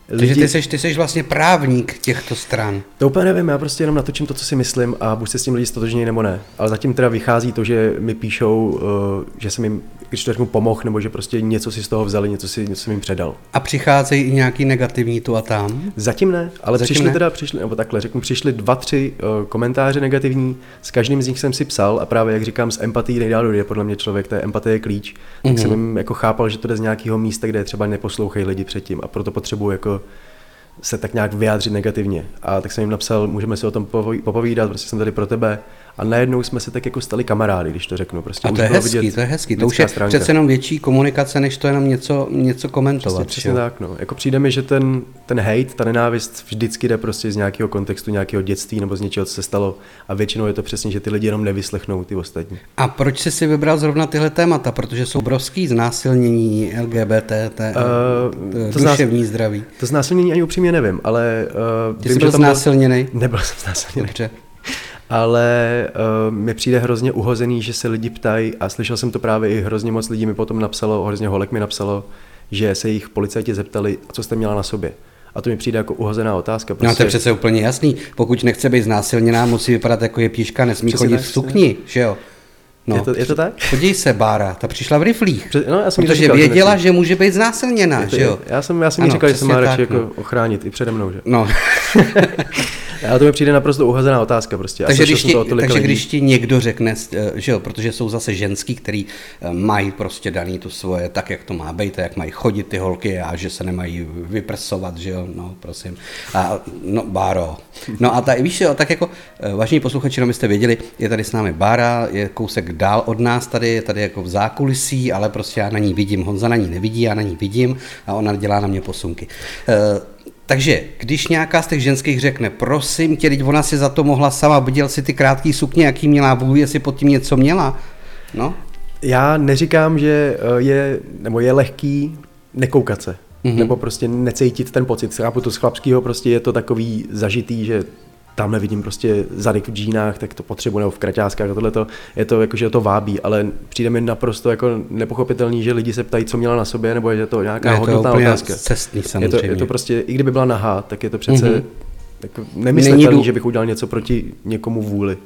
lidi... Takže ty jsi, ty jsi vlastně právník těchto stran. To úplně nevím, já prostě jenom natočím to, co si myslím a buď se s tím lidi stotožnějí nebo ne. Ale zatím teda vychází to, že mi píšou, uh, že jsem jim, když to řeknu, pomohl, nebo že prostě něco si z toho vzali, něco si něco jim předal. A přicházejí i nějaký negativní tu a tam? Zatím ne, ale Zatím přišli ne? teda, přišli, nebo takhle, řeknu, přišli dva, tři uh, komentáře negativní, s každým z nich jsem si psal a právě, jak říkám, s empatí nejdál dojde podle mě člověk, to je empatie je klíč. Tak mm-hmm. jsem jim jako chápal, že to jde z nějakého místa, kde třeba neposlouchají lidi předtím a proto potřebuji jako se tak nějak vyjádřit negativně. A tak jsem jim napsal, můžeme si o tom popovídat, prostě jsem tady pro tebe. A najednou jsme se tak jako stali kamarády, když to řeknu. Prostě a to je hezký, to je hezký. To už je stránka. přece jenom větší komunikace, než to jenom něco, něco komentovat. Přesně, přesně tak, no. Jako přijde mi, že ten, ten hate, ta nenávist vždycky jde prostě z nějakého kontextu, nějakého dětství nebo z něčeho, co se stalo. A většinou je to přesně, že ty lidi jenom nevyslechnou ty ostatní. A proč jsi si vybral zrovna tyhle témata? Protože jsou obrovský znásilnění LGBT, té, uh, to duševní zdraví. To znásilnění ani upřímně nevím, ale... Uh, Ty vím, jsi byl znásilněný? Nebyl jsem znásilněný. Dobře ale uh, mi přijde hrozně uhozený, že se lidi ptají a slyšel jsem to právě i hrozně moc lidí mi potom napsalo, hrozně holek mi napsalo, že se jich policajti zeptali, co jste měla na sobě. A to mi přijde jako uhozená otázka. Prostě... No to je prostě- přece úplně jasný. Pokud nechce být znásilněná, musí vypadat jako je píška, nesmí Přesně chodit tak, v sukni, že jo? No. Je, to, je to tak? Podívej se, Bára, ta přišla v riflích. Přes, no, já jsem protože říkal, věděla, že, že může být znásilněná, to, že jo? Já jsem, já jsem ano, říkal, že se má radši jako no. ochránit i přede mnou, že? No. Ale to mi přijde naprosto uhozená otázka prostě. Takže, když ti, takže když ti někdo řekne, eh, že jo, protože jsou zase ženský, který eh, mají prostě daný to svoje tak, jak to má být, jak mají chodit ty holky a že se nemají vyprsovat, že jo, no prosím. A, no, Báro. No a ta, víš, jo, tak jako, eh, vážení posluchači, no jste věděli, je tady s námi Bára, je kousek dál od nás tady, je tady jako v zákulisí, ale prostě já na ní vidím, Honza na ní nevidí, já na ní vidím a ona dělá na mě posunky. Takže když nějaká z těch ženských řekne, prosím tě, teď ona si za to mohla sama, viděl si ty krátký sukně, jaký měla, vůbec jestli pod tím něco měla. No. Já neříkám, že eh, je, nebo je lehký nekoukat se. Mm-hmm. Nebo prostě necítit ten pocit. Chápu to z chlapského, prostě je to takový zažitý, že tamhle vidím prostě zadek v džínách, tak to potřebuji, nebo v kraťáskách a tohle je to jako, že to vábí, ale přijde mi naprosto jako nepochopitelný, že lidi se ptají, co měla na sobě, nebo je to nějaká Ne, hodnotná to otázka. cestný Je to, je to prostě, i kdyby byla nahá, tak je to přece Mhm. mm-hmm. jako nemyslitelný, dů- že bych udělal něco proti někomu vůli.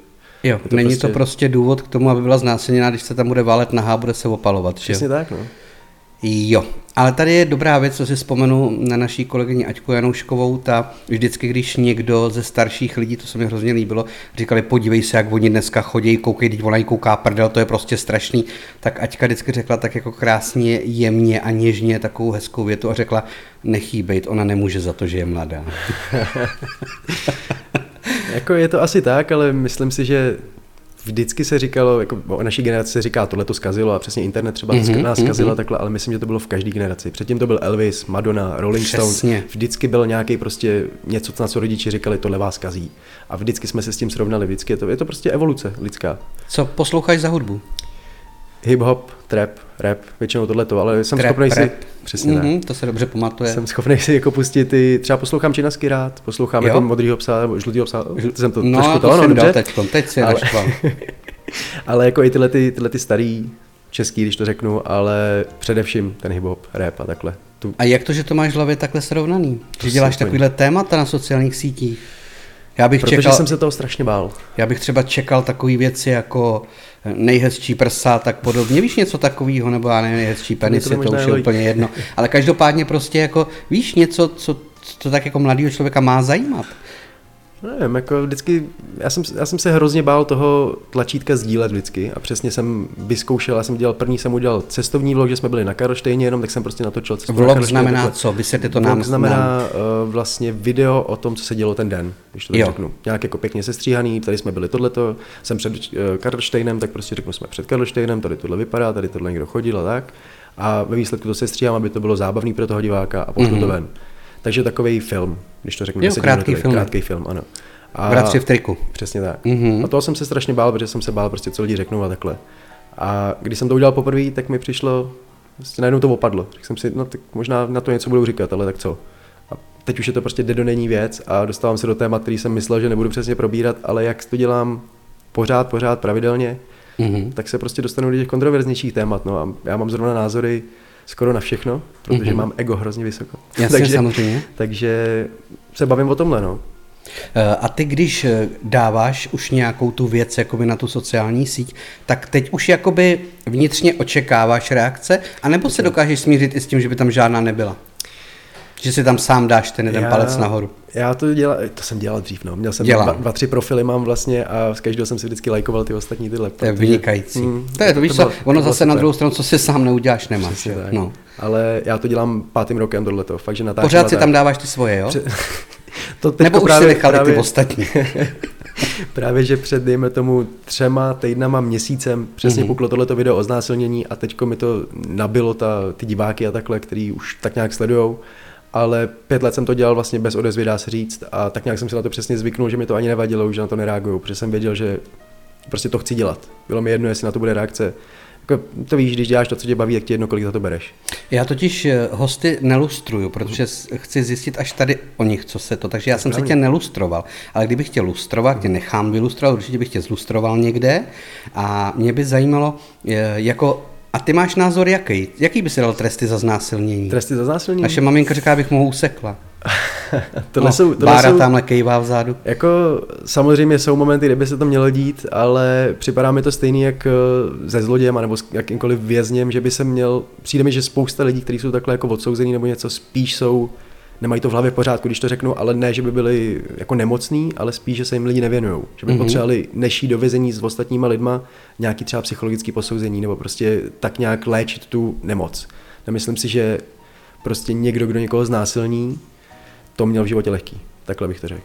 Jo, je to není prostě- to prostě důvod k tomu, aby byla znásilněná, když se tam bude válet nahá, bude se opalovat. Že? Přesně tak, no. Jo, ale tady je dobrá věc, co si vzpomenu na naší kolegyni Aťku Janouškovou, ta vždycky, když někdo ze starších lidí, to se mi hrozně líbilo, říkali, podívej se, jak oni dneska chodí, koukej, teď ona kouká prdel, to je prostě strašný, tak Aťka vždycky řekla tak jako krásně, jemně a něžně takovou hezkou větu a řekla, nechý bejt, ona nemůže za to, že je mladá. Jako je to asi tak, ale myslím si, že vždycky se říkalo, jako o naší generaci se říká, tohle to zkazilo a přesně internet třeba Mhm, mm-hmm, nás zkazila mhm. takhle, ale myslím, že to bylo v každé generaci. Předtím to byl Elvis, Madonna, Rolling. Stones. Vždycky byl nějaký prostě něco, na co rodiči říkali, tohle vás kazí. A vždycky jsme se s tím srovnali, vždycky je to, je to prostě evoluce lidská. Co posloucháš za hudbu? Hip-hop, trap, rap, většinou tohleto, ale jsem Trap, schopný si, přesně tak. Mhm, to se dobře pamatuje. Jsem schopný si jako pustit i, třeba poslouchám činasky rád, poslouchám Jo? jako modrýho psa, nebo žlutýho psa, jsem to no, trošku to, to, no, dal dobře. teď, teď si Ale-. Ale jako i tyhle, ty, tyhle ty starý český, když to řeknu, ale především ten hip-hop, rap a takhle. Tu, A jak to, že to máš v hlavě takhle srovnaný? To Že děláš takovýhle témata na sociálních sítích? Já bych, protože čekal, jsem se toho strašně bál. já bych třeba čekal takové věci jako nejhezčí prsa, tak podobně. Víš něco takového, nebo já nevím, nejhezčí penis, to je to už je úplně jedno. Ale každopádně prostě jako, víš něco, co, co to tak jako mladého člověka má zajímat. Nevím, jako vždycky, já jsem, já jsem se hrozně bál toho tlačítka sdílet vždycky a přesně jsem vyzkoušel, já jsem dělal, první jsem udělal cestovní vlog, že jsme byli na Karlštejně jenom, tak jsem prostě natočil cestu na Vlog Karlštejn, znamená takhle. co? Vysvětli to Vlog nám. nám. znamená uh, vlastně video o tom, co se dělo ten den, když to tak řeknu. Nějak jako pěkně sestříhaný, tady jsme byli tohleto, jsem před uh, Karlštejnem, tak prostě řeknu, jsme před Karlštejnem, tady tohle vypadá, tady tohle někdo chodil a tak. A ve výsledku to sestříhám, aby to bylo zábavný pro toho diváka a pošlu Mhm. to ven. Takže takový film, když to řeknu. Jo, krátký film. Krátký film, ano. A Bratři v triku. Přesně tak. Mhm. A toho jsem se strašně bál, protože jsem se bál prostě, co lidi řeknou a takhle. A když jsem to udělal poprvé, tak mi přišlo, prostě najednou to opadlo. Řekl jsem si, no tak možná na to něco budou říkat, ale tak co. A teď už je to prostě není věc a dostávám se do témat, který jsem myslel, že nebudu přesně probírat, ale jak to dělám pořád, pořád, pravidelně, Mhm. tak se prostě dostanu do těch kontroverznějších témat. No a já mám zrovna názory skoro na všechno, protože Mhm. mám ego hrozně vysoko. Jasně, takže, samozřejmě. takže se bavím o tomhle, no. Eh, A ty, když eh, dáváš už nějakou tu věc jakoby na tu sociální síť, tak teď už jakoby vnitřně očekáváš reakce, anebo se dokážeš smířit i s tím, že by tam žádná nebyla? Že si tam sám dáš ten jeden Já- palec nahoru. Já to dělal, to jsem dělal dřív, no. Měl jsem Dělám. dva, dva, tři profily mám vlastně a z každého jsem si vždycky lajkoval ty ostatní tyhle. To je protože- vynikající. Mm, to je to, víš to bylo- to ono bylo zase na super. druhou stranu, co si sám neuděláš, nemáš. Přesně tak. No. Ale já to dělám pátým rokem tohleto, fakt, že natáčím. Pořád si tak. tam dáváš ty svoje, jo? Pře- to Nebo už právě, si nechali právě, ty ostatní. právě, že před, dejme tomu, třema týdnama, měsícem přesně Mhm. mm-hmm. puklo tohleto video o znásilnění a teďko mi to nabilo ta, ty diváky a takhle, který už tak nějak sledujou. Ale pět let jsem to dělal vlastně bez odezvy, dá se říct, a tak nějak jsem si na to přesně zvyknul, že mi to ani nevadilo, už na to nereaguju, protože jsem věděl, že prostě to chci dělat. Bylo mi jedno, jestli na to bude reakce. Jako, to víš, když děláš to, co tě baví, jak ti jedno, kolik za to bereš. Já totiž eh, hosty nelustruju, protože chci zjistit až tady o nich, co se to. Takže já jsem se tě nelustroval. Ale kdybych tě lustroval, tě nechám vylustrovat, určitě bych tě zlustroval někde. A mě by zajímalo, eh, jako, a ty máš názor jaký? Jaký by si dal tresty za znásilnění? Tresty za znásilnění? Naše maminka říká, abych mu usekla. tohle no, jsou, tohle Bára jsou, tamhle kejvá vzadu. Jako samozřejmě jsou momenty, kde by se to mělo dít, ale připadá mi to stejný jak eh, se zlodějem nebo s jakýmkoliv vězněm, že by se měl, přijde mi, že spousta lidí, kteří jsou takhle jako odsouzený nebo něco, spíš jsou, nemají to v hlavě v pořádku, když to řeknu, ale ne, že by byli jako nemocní, ale spíš, že se jim lidi nevěnují. Že by Mhm. mm-hmm. potřebovali neší do vězení s ostatníma lidma nějaký třeba psychologický posouzení nebo prostě tak nějak léčit tu nemoc. Nemyslím si, že prostě někdo, kdo někoho znásilní, to měl v životě lehký. Takhle bych to řekl.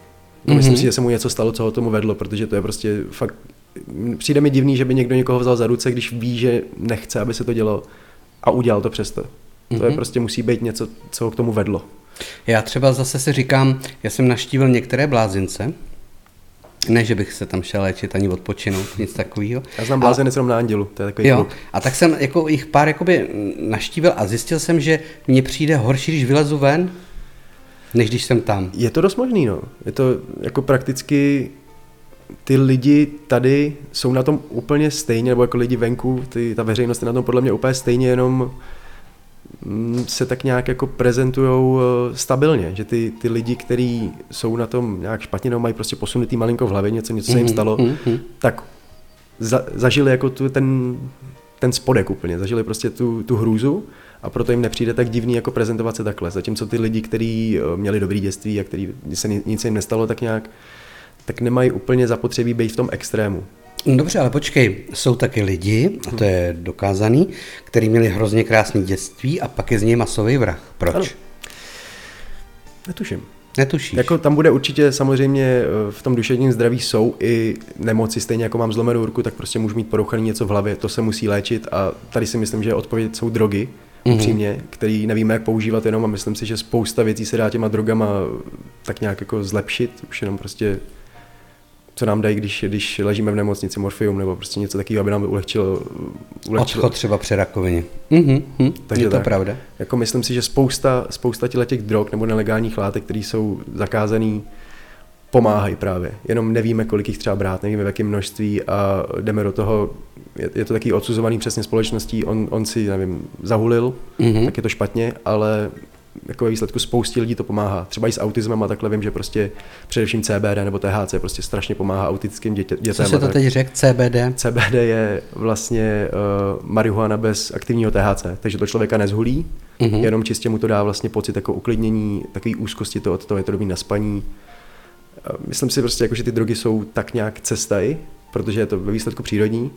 Mm-hmm. Myslím Mhm. si, že se mu něco stalo, co ho tomu vedlo, protože to je prostě fakt... Přijde mi divný, že by někdo někoho vzal za ruce, když ví, že nechce, aby se to dělo a udělal to přesto. Mm-hmm. To je Mhm. prostě musí být něco, co ho k tomu vedlo. Já třeba zase si říkám, já jsem naštívil některé blázince, ne, že bych se tam šel léčit ani odpočinout, nic takového. Já znám blázinec jenom na Andělu, to je takový Jo, a tak jsem jako jich pár jakoby naštívil a zjistil jsem, že mně přijde horší, když vylezu ven, než když jsem tam. Je to dost možný, no. Je to jako prakticky ty lidi tady jsou na tom úplně stejně, nebo jako lidi venku, ty, ta veřejnost je na tom podle mě úplně stejně, jenom mm, se tak nějak jako prezentujou eh, stabilně, že ty, ty lidi, kteří jsou na tom nějak špatně, nebo mají prostě posunutý malinko v hlavě, něco, něco se jim Mhm, stalo, mhm. tak za, zažili jako tu, ten, ten spodek úplně, zažili prostě tu, tu hrůzu a proto jim nepřijde tak divný jako prezentovat se takhle. Zatímco ty lidi, kteří eh, měli dobrý dětství a který se ni- nic jim nestalo tak nějak, tak nemají úplně zapotřebí být v tom extrému. No Dobře, ale počkej, jsou taky lidi, a to je dokázaný, kteří měli hrozně krásné dětství a pak je z něj masový vrah. Proč? Ano. Netuším. Netušíš. Jako tam bude určitě samozřejmě eh, v tom duševním zdraví jsou i nemoci, stejně jako mám zlomenou ruku, tak prostě můžu mít porouchaný něco v hlavě, to se musí léčit a tady si myslím, že odpověď jsou drogy, Mhm. upřímně, který nevíme, jak používat jenom a myslím si, že spousta věcí se dá těma drogama tak nějak jako zlepšit, už jenom prostě co nám dají, když, když ležíme v nemocnici, morfium nebo prostě něco takového, aby nám ulehčilo, ulehčilo. Odchod třeba při rakovině. Mhm, mhm, Takže je to tak. pravda. Jako myslím si, že spousta, spousta těch drog nebo nelegálních látek, které jsou zakázaný, pomáhají právě. Jenom nevíme, kolik jich třeba brát, nevíme, v jakém množství a jdeme do toho, je, je to taky odsuzovaný přesně společností, on, on si, nevím, zahulil, Mhm. mm-hmm. tak je to špatně, ale jako ve výsledku spoustě lidí to pomáhá. Třeba i s autismem a takhle vím, že prostě především CBD nebo THC prostě strašně pomáhá autistickým dětě, Co dětem. se a to tak. teď řekl? CBD? CBD je vlastně uh, marihuana bez aktivního THC, takže to člověka nezhulí, mm-hmm. jenom čistě mu to dá vlastně pocit jako uklidnění, takový úzkosti to od toho, je to dobrý na spaní. Uh, myslím si prostě, jako, že ty drogy jsou tak nějak cestaj, protože je to ve výsledku přírodní,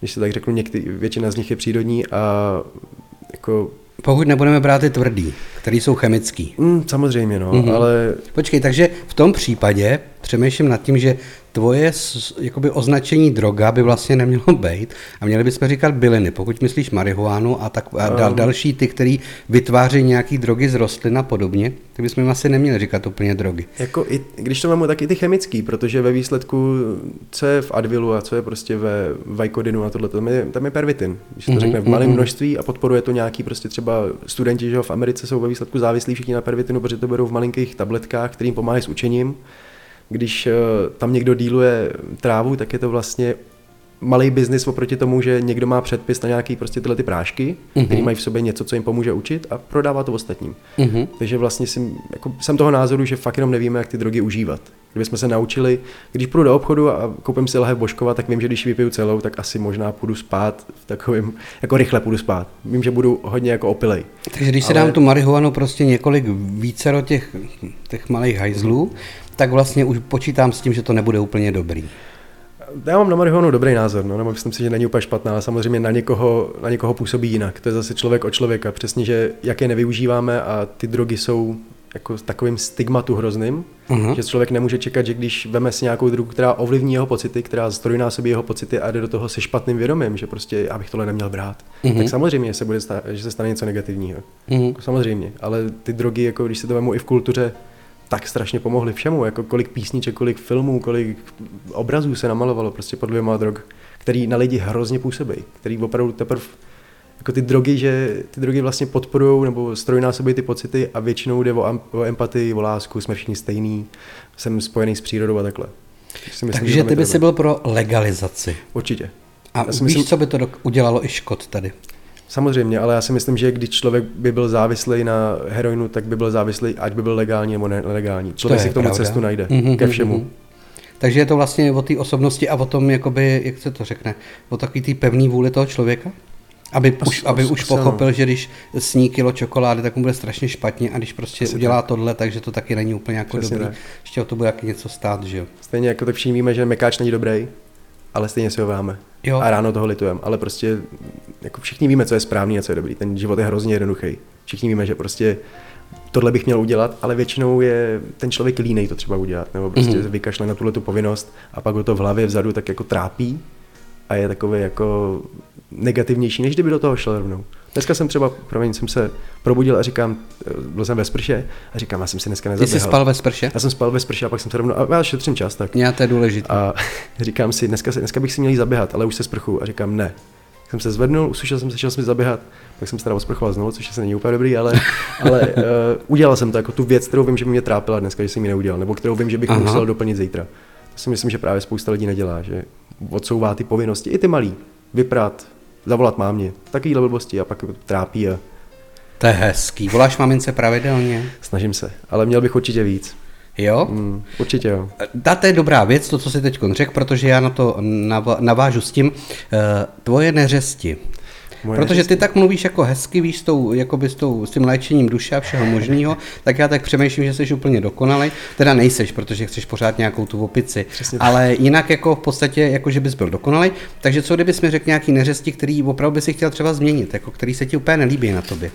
když se tak řeknu, některý, většina z nich je přírodní a jako, Pokud nebudeme brát ty tvrdý, který jsou chemický. mm, samozřejmě no, Mhm. mm-hmm. ale Počkej, takže v tom případě přemýšlím nad tím, že tvoje jakoby označení droga by vlastně nemělo být a měli bychom říkat byliny, pokud myslíš marihuánu a, tak, a dal, další ty, který vytváří nějaký drogy z rostlin a podobně, tak bychom jim asi neměli říkat úplně drogy. Jako i, když to mám tak i ty chemický, protože ve výsledku, co je v Advilu a co je prostě ve Vicodinu a tohle, tam je, tam je pervitin, když to Mhm, řekne v malém mhm. množství a podporuje to nějaký prostě třeba studenti, že v Americe jsou ve výsledku závislí všichni na pervitinu, protože to berou v malinkých tabletkách, kterým pomáhají s učením. Když eh, tam někdo díluje trávu, tak je to vlastně malý biznis oproti tomu, že někdo má předpis na nějaký prostě tyhle ty prášky, Mhm. které mají v sobě něco, co jim pomůže učit a prodává to ostatním. Mhm. Takže vlastně jsem, jako, jsem toho názoru, že fakt jenom nevíme, jak ty drogy užívat. Kdybychom se naučili, když půjdu do obchodu a koupím si lahev Božkova, tak vím, že když ji vypiju celou, tak asi možná půjdu spát v takovém, jako rychle půjdu spát. Vím, že budu hodně jako opilej. Takže když si Ale- dám tu marihuanu prostě několik vícero těch, těch malých hajzlů, tak vlastně už počítám s tím, že to nebude úplně dobrý. Já mám na marihuanu dobrý názor, no, nebo myslím si, že není úplně špatná, ale samozřejmě na někoho, na někoho působí jinak. To je zase člověk od člověka. Přesně, že jak je nevyužíváme a ty drogy jsou jako s takovým stigmatu hrozným, Mhm. že člověk nemůže čekat, že když veme si nějakou drogu, která ovlivní jeho pocity, která strojnásobí jeho pocity a jde do toho se špatným vědomím, že prostě já bych tohle neměl brát, Mhm. tak samozřejmě že se, bude stát, že se stane něco negativního. Jako samozřejmě, ale ty drogy, jako když se to vemu i v kultuře, tak strašně pomohly všemu, jako kolik písniček, kolik filmů, kolik obrazů se namalovalo prostě pod vlivem drog, který na lidi hrozně působí, který opravdu teprve jako ty drogy, že ty drogy vlastně podporují nebo strojnásobí ty pocity a většinou jde o, o empatii, o lásku, jsme všichni stejní, jsem spojený s přírodou a takhle. Si myslím, Takže ty by si byl pro legalizaci. Určitě. A Já víš, myslím- co by to udělalo i škod tady? Samozřejmě, ale já si myslím, že když člověk by byl závislý na heroinu, tak by byl závislý, ať by byl legální nebo nelegální. Člověk je si k tomu pravda. cestu najde, Mhm, ke mhm, všemu. mhm. Takže je to vlastně o té osobnosti a o tom, jakoby, jak se to řekne, o takový té pevný vůli toho člověka? Aby, Asi- už, aby asi- už asi ano. pochopil, že když sní kilo čokolády, tak mu bude strašně špatně a když prostě Asi udělá tohle, takže to taky není úplně jako Přesně dobrý. tak. Ještě o to bude taky něco stát, že jo? Stejně jako tak všichni víme, že mekáč není dobrý, ale stejně si ho dáme. Jo. A ráno toho litujeme. Ale prostě jako všichni víme, co je správný a co je dobrý. Ten život je hrozně jednoduchý. Všichni víme, že prostě tohle bych měl udělat, ale většinou je ten člověk línej to třeba udělat, nebo prostě Mhm. mm-hmm. vykašle na tuhle tu povinnost a pak ho to v hlavě vzadu tak jako trápí a je takový jako negativnější, než kdyby do toho šel rovnou. Dneska jsem třeba, promiň, jsem se probudil a říkám, byl jsem ve sprše a říkám, já jsem si dneska nezaběhal. Ty jsi spal ve sprše? Já jsem spal ve sprše a pak jsem se rovnou, a já šetřím čas, tak. Já to je důležité. A říkám si, dneska, dneska bych si měl zaběhat, ale už se sprchu a říkám ne. Jsem se zvednul, usušil jsem se, šel jsem si zaběhat, pak jsem se teda osprchoval znovu, což se není úplně dobrý, ale, ale uh, udělal jsem to jako tu věc, kterou vím, že by mě trápila dneska, že jsem ji neudělal, nebo kterou vím, že bych Aha. musel doplnit zítra. To si myslím, že právě spousta lidí nedělá, že odsouvá ty povinnosti, i ty malý, vyprat, zavolat mámě, takovýhle blbosti a pak trápí a to je hezký. Voláš mamince pravidelně? Snažím se, ale měl bych určitě víc. Jo? Mm, určitě jo. Da, to je dobrá věc, to, co si teď řekl, protože já na to navážu s tím. Eh, tvoje neřesti. Moje Protože ty tak mluvíš jako hezky, víš, s, tou, jakoby s, tou, s tím léčením duše a všeho možného, tak já tak přemýšlím, že jsi úplně dokonalý. Teda nejseš, protože chceš pořád nějakou tu opici. Přesně ale jinak jako v podstatě, jako že bys byl dokonalý. Takže co kdybys mi řekl nějaký neřesti, který opravdu by si chtěl třeba změnit, jako který se ti úplně nelíbí na tobě?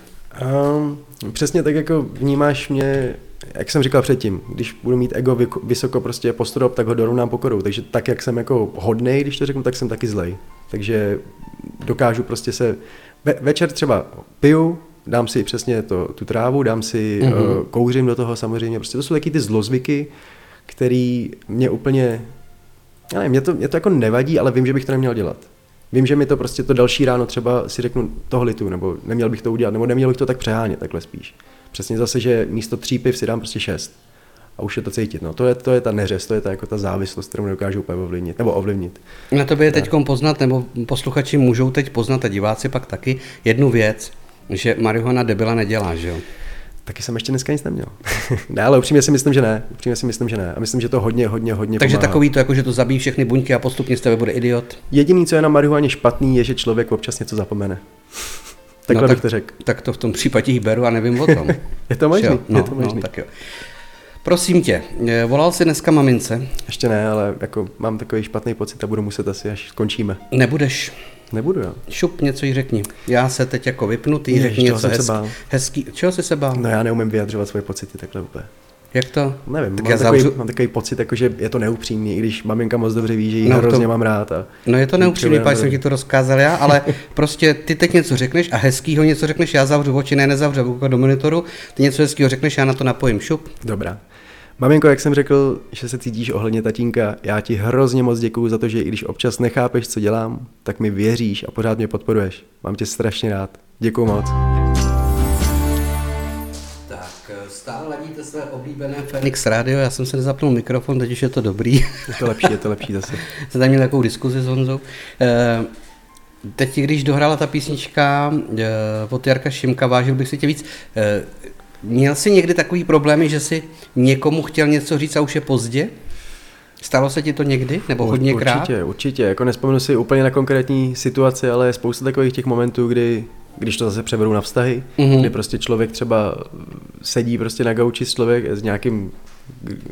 Um, přesně tak, jako vnímáš mě, jak jsem říkal předtím, když budu mít ego vysoko prostě postrop, tak ho dorovnám pokorou. Takže tak, jak jsem jako hodnej, když to řeknu, tak jsem taky zlej. Takže dokážu prostě se, ve, večer třeba piju, dám si přesně to, tu trávu, dám si, mm-hmm. uh, kouřím do toho samozřejmě, prostě to jsou taky ty zlozvyky, který mě úplně, já nevím, mě to, mě to jako nevadí, ale vím, že bych to neměl dělat. Vím, že mi to prostě to další ráno třeba si řeknu toho litu, nebo neměl bych to udělat, nebo neměl bych to tak přehánět, takhle spíš. Přesně zase, že místo tří piv si dám prostě šest. A už je to cítit. No, to, je, to je ta neřez, to je ta, jako ta závislost, kterou nedokážu úplně ovlivnit, nebo ovlivnit. Na tobě je teď poznat, nebo posluchači můžou teď poznat a diváci pak taky jednu věc, že marihuana debila nedělá, že jo? Taky jsem ještě dneska nic neměl. ne, ale upřímně si myslím, že ne. Upřímně si myslím, že ne. A myslím, že to hodně, hodně, hodně Takže pomáhá. takový to, jako že to zabíjí všechny buňky a postupně z tebe bude idiot. Jediný, co je na marihuaně špatný, je, že člověk občas něco zapomene. Takhle no, tak, bych to řekl. Tak to v tom případě jich beru a nevím o tom. je to možný, no, je to možný. No, tak jo. Prosím tě, eh, volal jsi dneska mamince? Ještě ne, ale jako mám takový špatný pocit a budu muset asi, až skončíme. Nebudeš. Nebudu, jo. Šup, něco jí řekni. Já se teď jako vypnu, ty řekni něco hezký, hezký. Čeho jsi se bál? No já neumím vyjadřovat svoje pocity takhle úplně. Jak to? Nevím, tak mám, já takový, zavřu... mám takový pocit, jako, že je to neupřímný, i když maminka moc dobře ví, že ji no hrozně to... mám rád. A... No je to neupřímný, pak jsem ti to rozkázal já, ale prostě ty teď něco řekneš a hezkýho něco řekneš, já zavřu oči, ne, nezavřu do monitoru, ty něco hezkýho řekneš, já na to napojím, šup. Dobrá. Maminko, jak jsem řekl, že se cítíš ohledně tatínka, já ti hrozně moc děkuju za to, že i když občas nechápeš, co dělám, tak mi věříš a pořád mě podporuješ. Mám tě strašně rád. Děkuju moc. Eh, stále ladíte své oblíbené Phoenix Radio, já jsem se nezapnul mikrofon, teď už je to dobrý. Je to lepší, je to lepší zase. Jste tam měl takovou diskuzi s Honzou. Eh, teď, když dohrála ta písnička eh, od Jarka Šimka, vážil bych si tě víc. Měl jsi někdy takový problémy, že si někomu chtěl něco říct a už je pozdě? Stalo se ti to někdy, nebo hodněkrát? Určitě, určitě. Jako nespomenu si úplně na konkrétní situaci, ale je spousta takových těch momentů, kdy, když to zase převedu na vztahy, mm-hmm. kdy prostě člověk třeba sedí prostě na gauči s člověk s nějakým,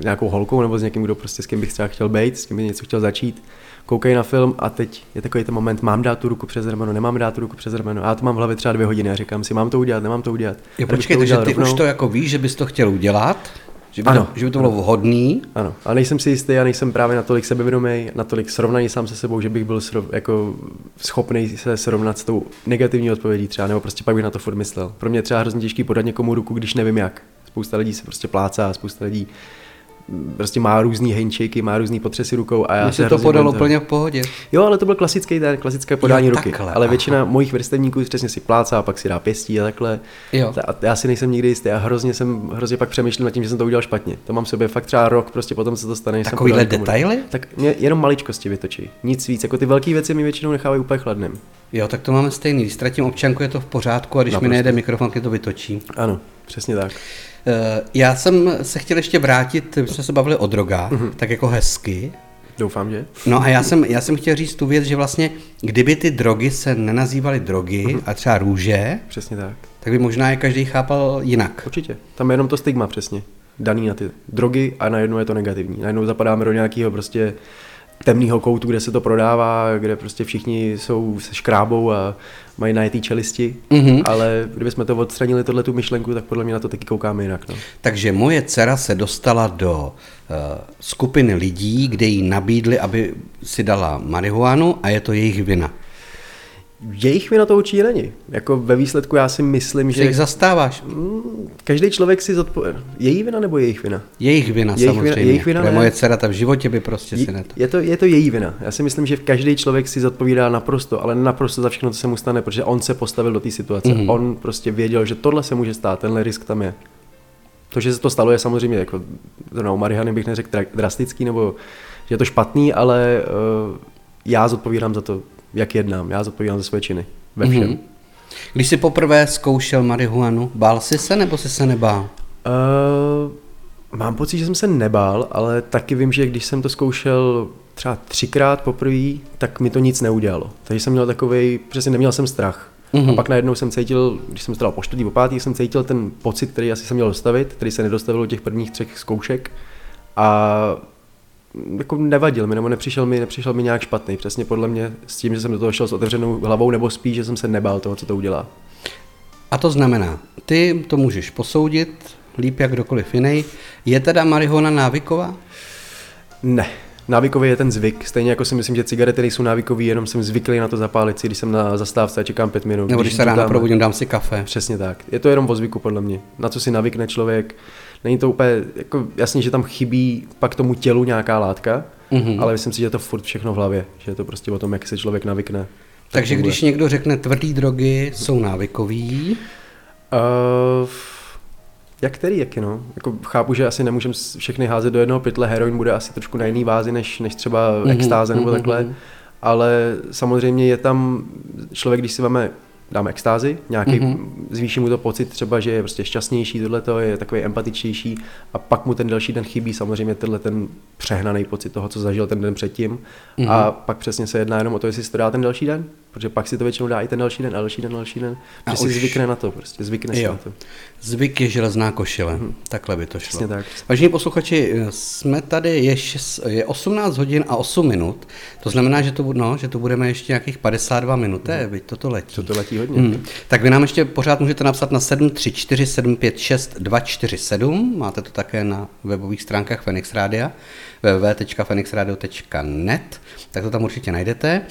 nějakou holkou nebo s někým, kdo prostě s kým bych třeba chtěl být, s kým by něco chtěl začít koukají na film a teď je takový ten moment, mám dát tu ruku přes rameno, nemám dát tu ruku přes rameno. A já to mám v hlavě třeba dvě hodiny a říkám si, mám to udělat, nemám to udělat. Jo, počkej, takže ty rovnou. už to jako víš, že bys to chtěl udělat, že by, ano, to, že by to bylo vhodný. Ano, a nejsem si jistý, já nejsem právě natolik sebevědomý, natolik srovnaný sám se sebou, že bych byl srov, jako schopný se srovnat s tou negativní odpovědí třeba, nebo prostě pak bych na to furt myslel. Pro mě je třeba hrozně těžký podat někomu ruku, když nevím jak. Spousta lidí se prostě plácá, spousta lidí prostě má různý henčeky, má různý potřesy rukou a já se to podal úplně v pohodě. Jo, ale to byl klasický ten, klasické podání jo, ruky. Takhle, ale aha. většina mojich vrstevníků přesně si plácá, pak si dá pěstí a takhle. Jo. A já si nejsem nikdy jistý a hrozně jsem, hrozně pak přemýšlím nad tím, že jsem to udělal špatně. To mám v sobě fakt třeba rok, prostě potom se to stane. Takovýhle detaily? Tak mě jenom maličkosti vytočí. Nic víc, jako ty velké věci mi většinou nechávají úplně chladným. Jo, tak to máme stejný. Když ztratím občanku, je to v pořádku a když Naprosto. mi nejde mikrofon, je to vytočí. Ano, přesně tak. Eh, já jsem se chtěl ještě vrátit, my jsme se bavili o drogách, mm-hmm. tak jako hezky. Doufám, že. No a já jsem, já jsem chtěl říct tu věc, že vlastně, kdyby ty drogy se nenazývaly drogy mm-hmm. a třeba růže, přesně tak. tak by možná je každý chápal jinak. Určitě. Tam je jenom to stigma přesně. Daný na ty drogy a najednou je to negativní. Najednou zapadáme do nějakého prostě temného koutu, kde se to prodává, kde prostě všichni jsou se škrábou a mají najetý čelisti, mm-hmm. ale kdybychom to odstranili tohle tu myšlenku, tak podle mě na to taky koukáme jinak. No. Takže moje dcera se dostala do uh, skupiny lidí, kde jí nabídli, aby si dala marihuanu a je to jejich vina. Jejich vina to určitě není. Jako ve výsledku já si myslím, že... Že jich zastáváš. Mm, každý člověk si zodpovědá. Její vina nebo jejich vina? Jejich vina Jejich samozřejmě. vina- jejich vina ne. moje dcera ta v životě by prostě si ne to. Je to, je to její vina. Já si myslím, že každý člověk si zodpovídá naprosto, ale naprosto za všechno, co se mu stane, protože on se postavil do té situace. Mhm. Mm-hmm. On prostě věděl, že tohle se může stát, tenhle risk tam je. To, že se to stalo, je samozřejmě jako, zrovna u Mariany bych neřekl dra- drastický, nebo že je to špatný, ale uh, já zodpovídám za to, jak jednám. Já zodpovídám za své činy. Ve všem. Mhm. Když jsi poprvé zkoušel marihuanu, bál jsi se nebo jsi se nebál? Uh, mám pocit, že jsem se nebál, ale taky vím, že když jsem to zkoušel třeba třikrát poprvé, tak mi to nic neudělalo. Takže jsem měl takový, přesně neměl jsem strach. Mhm. Mm-hmm. A pak najednou jsem cítil, když jsem dal po čtvrtý, po pátý, jsem cítil ten pocit, který asi jsem měl dostavit, který se nedostavil u těch prvních třech zkoušek. A jako nevadil mi, nebo nepřišel mi, nepřišel mi nějak špatný. Přesně podle mě s tím, že jsem do toho šel s otevřenou hlavou, nebo spíš, že jsem se nebál toho, co to udělá. A to znamená, ty to můžeš posoudit líp jak kdokoliv jiný. Je teda marihuana návyková? Ne. Návykový je ten zvyk. Stejně jako si myslím, že cigarety nejsou návykový, jenom jsem zvyklý na to zapálit si, když jsem na zastávce a čekám pět minut. Nebo když se jdu ráno tam- probudím, dám si kafe. Přesně tak. Je to jenom o zvyku, podle mě. Na co si navykne člověk. Není to úplně, jako jasně, že tam chybí pak tomu tělu nějaká látka, Mhm. mm-hmm. ale myslím si, že je to furt všechno v hlavě. Že je to prostě o tom, jak se člověk navykne. Tak Takže funguje. když někdo řekne tvrdý drogy jsou návykový, Uh, jak který, jak no? Jako chápu, že asi nemůžeme všechny házet do jednoho pytle, heroin bude asi trošku na jiný vázi, než, než třeba Mhm, mm-hmm, extáze nebo mhm, takhle, mhm. ale samozřejmě je tam, člověk, když si máme, dáme extázi, nějaký, Mhm. mm-hmm. zvýší mu to pocit třeba, že je prostě šťastnější, tohleto je takový empatičtější a pak mu ten další den chybí samozřejmě tenhle ten přehnaný pocit toho, co zažil ten den předtím Mhm. mm-hmm. a pak přesně se jedná jenom o to, jestli si to dá ten další den, protože pak si to většinou dá i ten další den a další den, další den, A že si už- zvykne na to, prostě zvykne si Jo. na to. zvyk je železná košile. Takhle by to šlo. Přesně tak. Vážení posluchači, jsme tady, je, šest, je 18 hodin a 8 minut, to znamená, že to, no, že to budeme ještě nějakých 52 minut, mm. byť toto letí. To to letí hodně. Hmm. Tak vy nám ještě pořád můžete napsat na 734 756 247, máte to také na webových stránkách Fenix Rádia, www.fenixradio.net, tak to tam určitě najdete.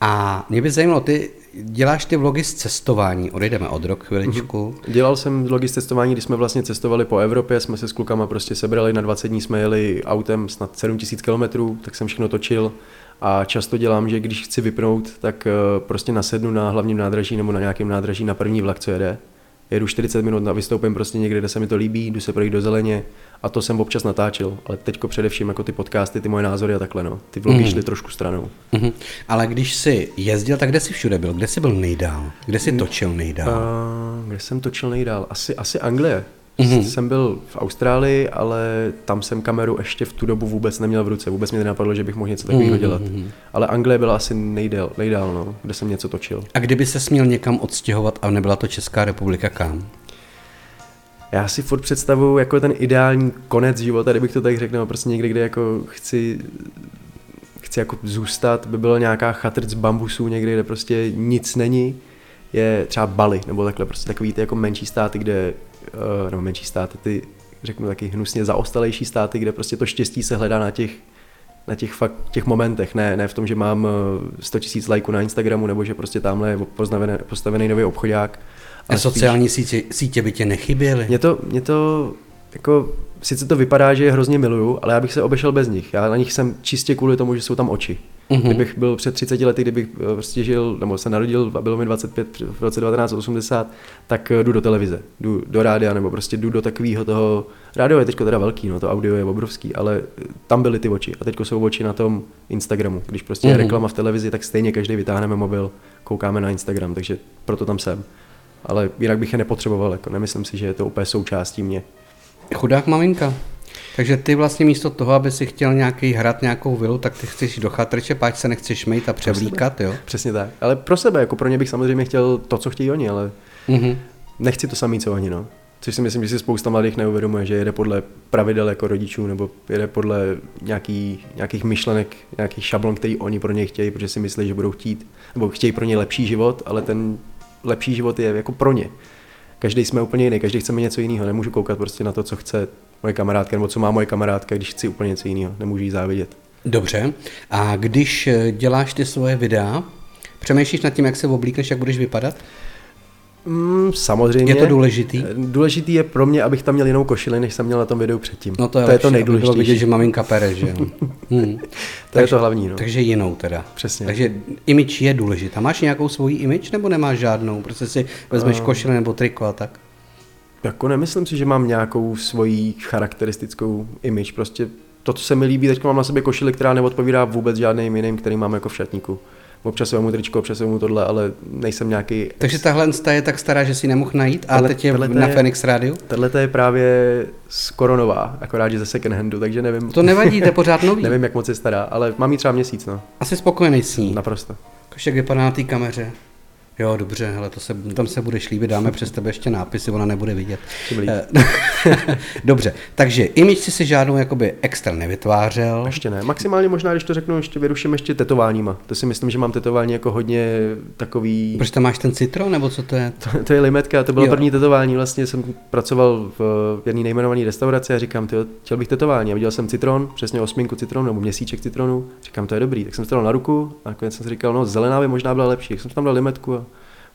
A mě by zajímalo, ty děláš ty vlogy z cestování, odejdeme od rok chviličku. Dělal jsem vlogy z cestování, když jsme vlastně cestovali po Evropě, jsme se s klukama prostě sebrali na 20 dní, jsme jeli autem snad 7000 km, tak jsem všechno točil a často dělám, že když chci vypnout, tak eh, prostě nasednu na hlavním nádraží nebo na nějakém nádraží na první vlak, co jede. Jedu 40 minut a vystoupím prostě někde, kde se mi to líbí, jdu se projít do zeleně a to jsem občas natáčel, ale teďko především jako ty podcasty, ty moje názory a takhle no. Ty vlogy Mhm. šly trošku stranou. Mhm. Ale když jsi jezdil, tak kde jsi všude byl? Kde jsi byl nejdál? Kde jsi točil nejdál? Uh, kde jsem točil nejdál? Asi, asi Anglie. Mhm. Mm-hmm. Jsem byl v Austrálii, ale tam jsem kameru ještě v tu dobu vůbec neměl v ruce. Vůbec mi nenapadlo, že bych mohl něco takového Mhm, mm-hmm. dělat. Ale Anglie byla asi nejdál, nejdál no, kde jsem něco točil. A kdyby se směl někam odstěhovat a nebyla to Česká republika, kam? Já si furt představuju jako ten ideální konec života, kdybych to tak řekl, nebo prostě někde, kde jako chci chci jako zůstat, by byla nějaká chatrc z bambusů někde, kde prostě nic není, je třeba Bali, nebo takhle prostě takový ty jako menší státy, kde, nebo menší státy, ty řeknu taky hnusně zaostalejší státy, kde prostě to štěstí se hledá na těch na těch fakt těch momentech, ne, ne v tom, že mám eh, 100 000 lajků na Instagramu, nebo že prostě tamhle je postavený, postavený nový obchodák. A ale spíš- sociální sítě, sítě by tě nechyběly? mě to, mě to, jako, sice to vypadá, že je hrozně miluju, ale já bych se obešel bez nich. Já na nich jsem čistě kvůli tomu, že jsou tam oči. Mhm. Mm-hmm. Kdybych byl před 30 lety, kdybych eh, prostě žil, nebo se narodil a bylo mi 25 v roce 1980, tak eh, jdu do televize, jdu do rádia, nebo prostě jdu do takového toho, rádio je teď teda velký, no to audio je obrovský, ale eh, tam byly ty oči a teď jsou oči na tom Instagramu. Když prostě je Mhm. reklama v televizi, tak stejně každý vytáhneme mobil, koukáme na Instagram, takže proto tam jsem. Ale jinak bych je nepotřeboval, jako nemyslím si, že je to úplně součástí mě. Chudák maminka. Takže ty vlastně místo toho, aby si chtěl nějaký hrad, nějakou vilu, tak ty chceš do chatrče, páč se nechceš mít a převlíkat, jo? Přesně tak. Ale pro sebe, jako pro ně bych samozřejmě chtěl to, co chtějí oni, ale Mhm. nechci to samý, co oni, no. Což si myslím, že si spousta mladých neuvědomuje, že jede podle pravidel jako rodičů, nebo jede podle nějaký, nějakých myšlenek, nějakých šablon, který oni pro ně chtějí, protože si myslí, že budou chtít, nebo chtějí pro ně lepší život, ale ten lepší život je jako pro ně. Každý jsme úplně jiný, každý chceme něco jiného, nemůžu koukat prostě na to, co chce moje kamarádka, nebo co má moje kamarádka, když chci úplně něco jiného, nemůžu jí závidět. Dobře. A když eh, děláš ty svoje videa, Přemýšlíš nad tím, jak se oblíkneš, jak budeš vypadat? Mm, samozřejmě. Je to důležitý? Důležitý je pro mě, abych tam měl jinou košili, než jsem měl na tom videu předtím. No to je, to, lepší, je to nejdůležitější. Bylo vidět, že maminka pere, že jo. Hmm. to takže, je to hlavní. No. Takže jinou teda. Přesně. Takže image je důležitá. Máš nějakou svoji image nebo nemáš žádnou? Prostě si vezmeš uh, košile nebo triko a tak? Jako nemyslím si, že mám nějakou svoji charakteristickou image. Prostě to, co se mi líbí, teď mám na sobě košili, která neodpovídá vůbec žádným jiným, který mám jako v šatníku občas mu tričko, občas mu tohle, ale nejsem nějaký... Takže tahle je tak stará, že si nemohl najít a teď je na Phoenix Radio? Tahle je právě skoro nová, akorát, že ze second handu, takže nevím. To nevadí, to je pořád nový. nevím, jak moc je stará, ale mám ji třeba měsíc, no. Asi spokojený s ní. Naprosto. Jak vypadá na té kameře? Jo, dobře, hele, to se, tam se budeš líbit, dáme přes tebe ještě nápisy, ona nebude vidět. Eh, dobře, takže image si si žádnou jakoby extra nevytvářel. Ještě ne, maximálně možná, když to řeknu, ještě vyruším ještě tetováníma. To si myslím, že mám tetování jako hodně takový... Proč tam máš ten citron, nebo co to je? To, to je limetka, to bylo jo. první tetování, vlastně jsem pracoval v jedné nejmenované restauraci a říkám, ty, chtěl bych tetování a viděl jsem citron, přesně osminku citronu nebo měsíček citronu, říkám, to je dobrý, tak jsem to dal na ruku a nakonec jsem si říkal, no zelená by možná byla lepší, tak jsem tam dal limetku a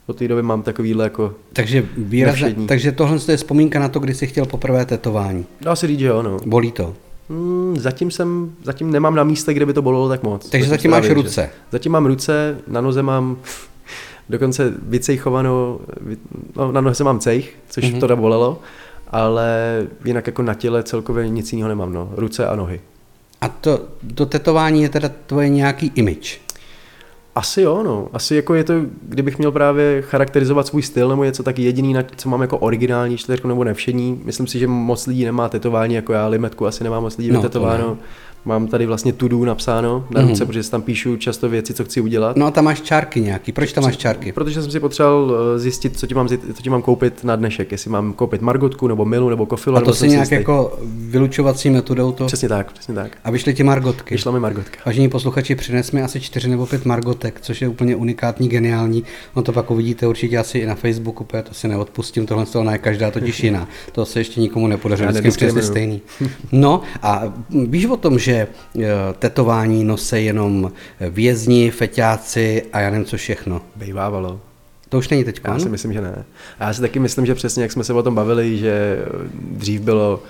od té doby mám takovýhle jako Takže, výrazně, takže tohle je vzpomínka na to, kdy jsi chtěl poprvé tetování. Dá se říct, že jo, no. Bolí to? Hmm, zatím jsem, zatím nemám na místě, kde by to bolelo tak moc. Takže zatím máš ruce? Že, zatím mám ruce, na noze mám dokonce vycejchovanou, no, na noze mám cejch, což mm-hmm. to bolelo, ale jinak jako na těle celkově nic jiného nemám, no. Ruce a nohy. A to, to tetování je teda tvoje nějaký image? Asi jo, no. Asi jako je to, kdybych měl právě charakterizovat svůj styl nebo něco tak jediný, co mám jako originální čtyřku nebo nevšední. Myslím si, že moc lidí nemá tetování, jako já limetku asi nemám moc lidí no, tetováno. Mám tady vlastně tudu napsáno na ruce, mm-hmm. protože tam píšu často věci, co chci udělat. No a tam máš čárky nějaký. Proč tam máš čárky? Protože jsem si potřeboval eh, zjistit, co ti mám, co ti mám koupit na dnešek. Jestli mám koupit margotku, nebo milu, nebo kofilu. A to si nějak jako vylučovací metodou to? Přesně tak, přesně tak. A vyšly ti margotky? Vyšla mi margotka. Vážení posluchači, přines mi asi čtyři nebo pět margotek, což je úplně unikátní, geniální. No to pak uvidíte určitě asi i na Facebooku, protože to si neodpustím, tohle z toho ne každá totiž jiná. To se ještě nikomu nepodařilo, vždycky stejný. No a víš o tom, že eh, tetování nose jenom vězni, feťáci a já nevím co všechno. Bejvávalo. To už není teď. Já si myslím, že ne. A já si taky myslím, že přesně jak jsme se o tom bavili, že dřív bylo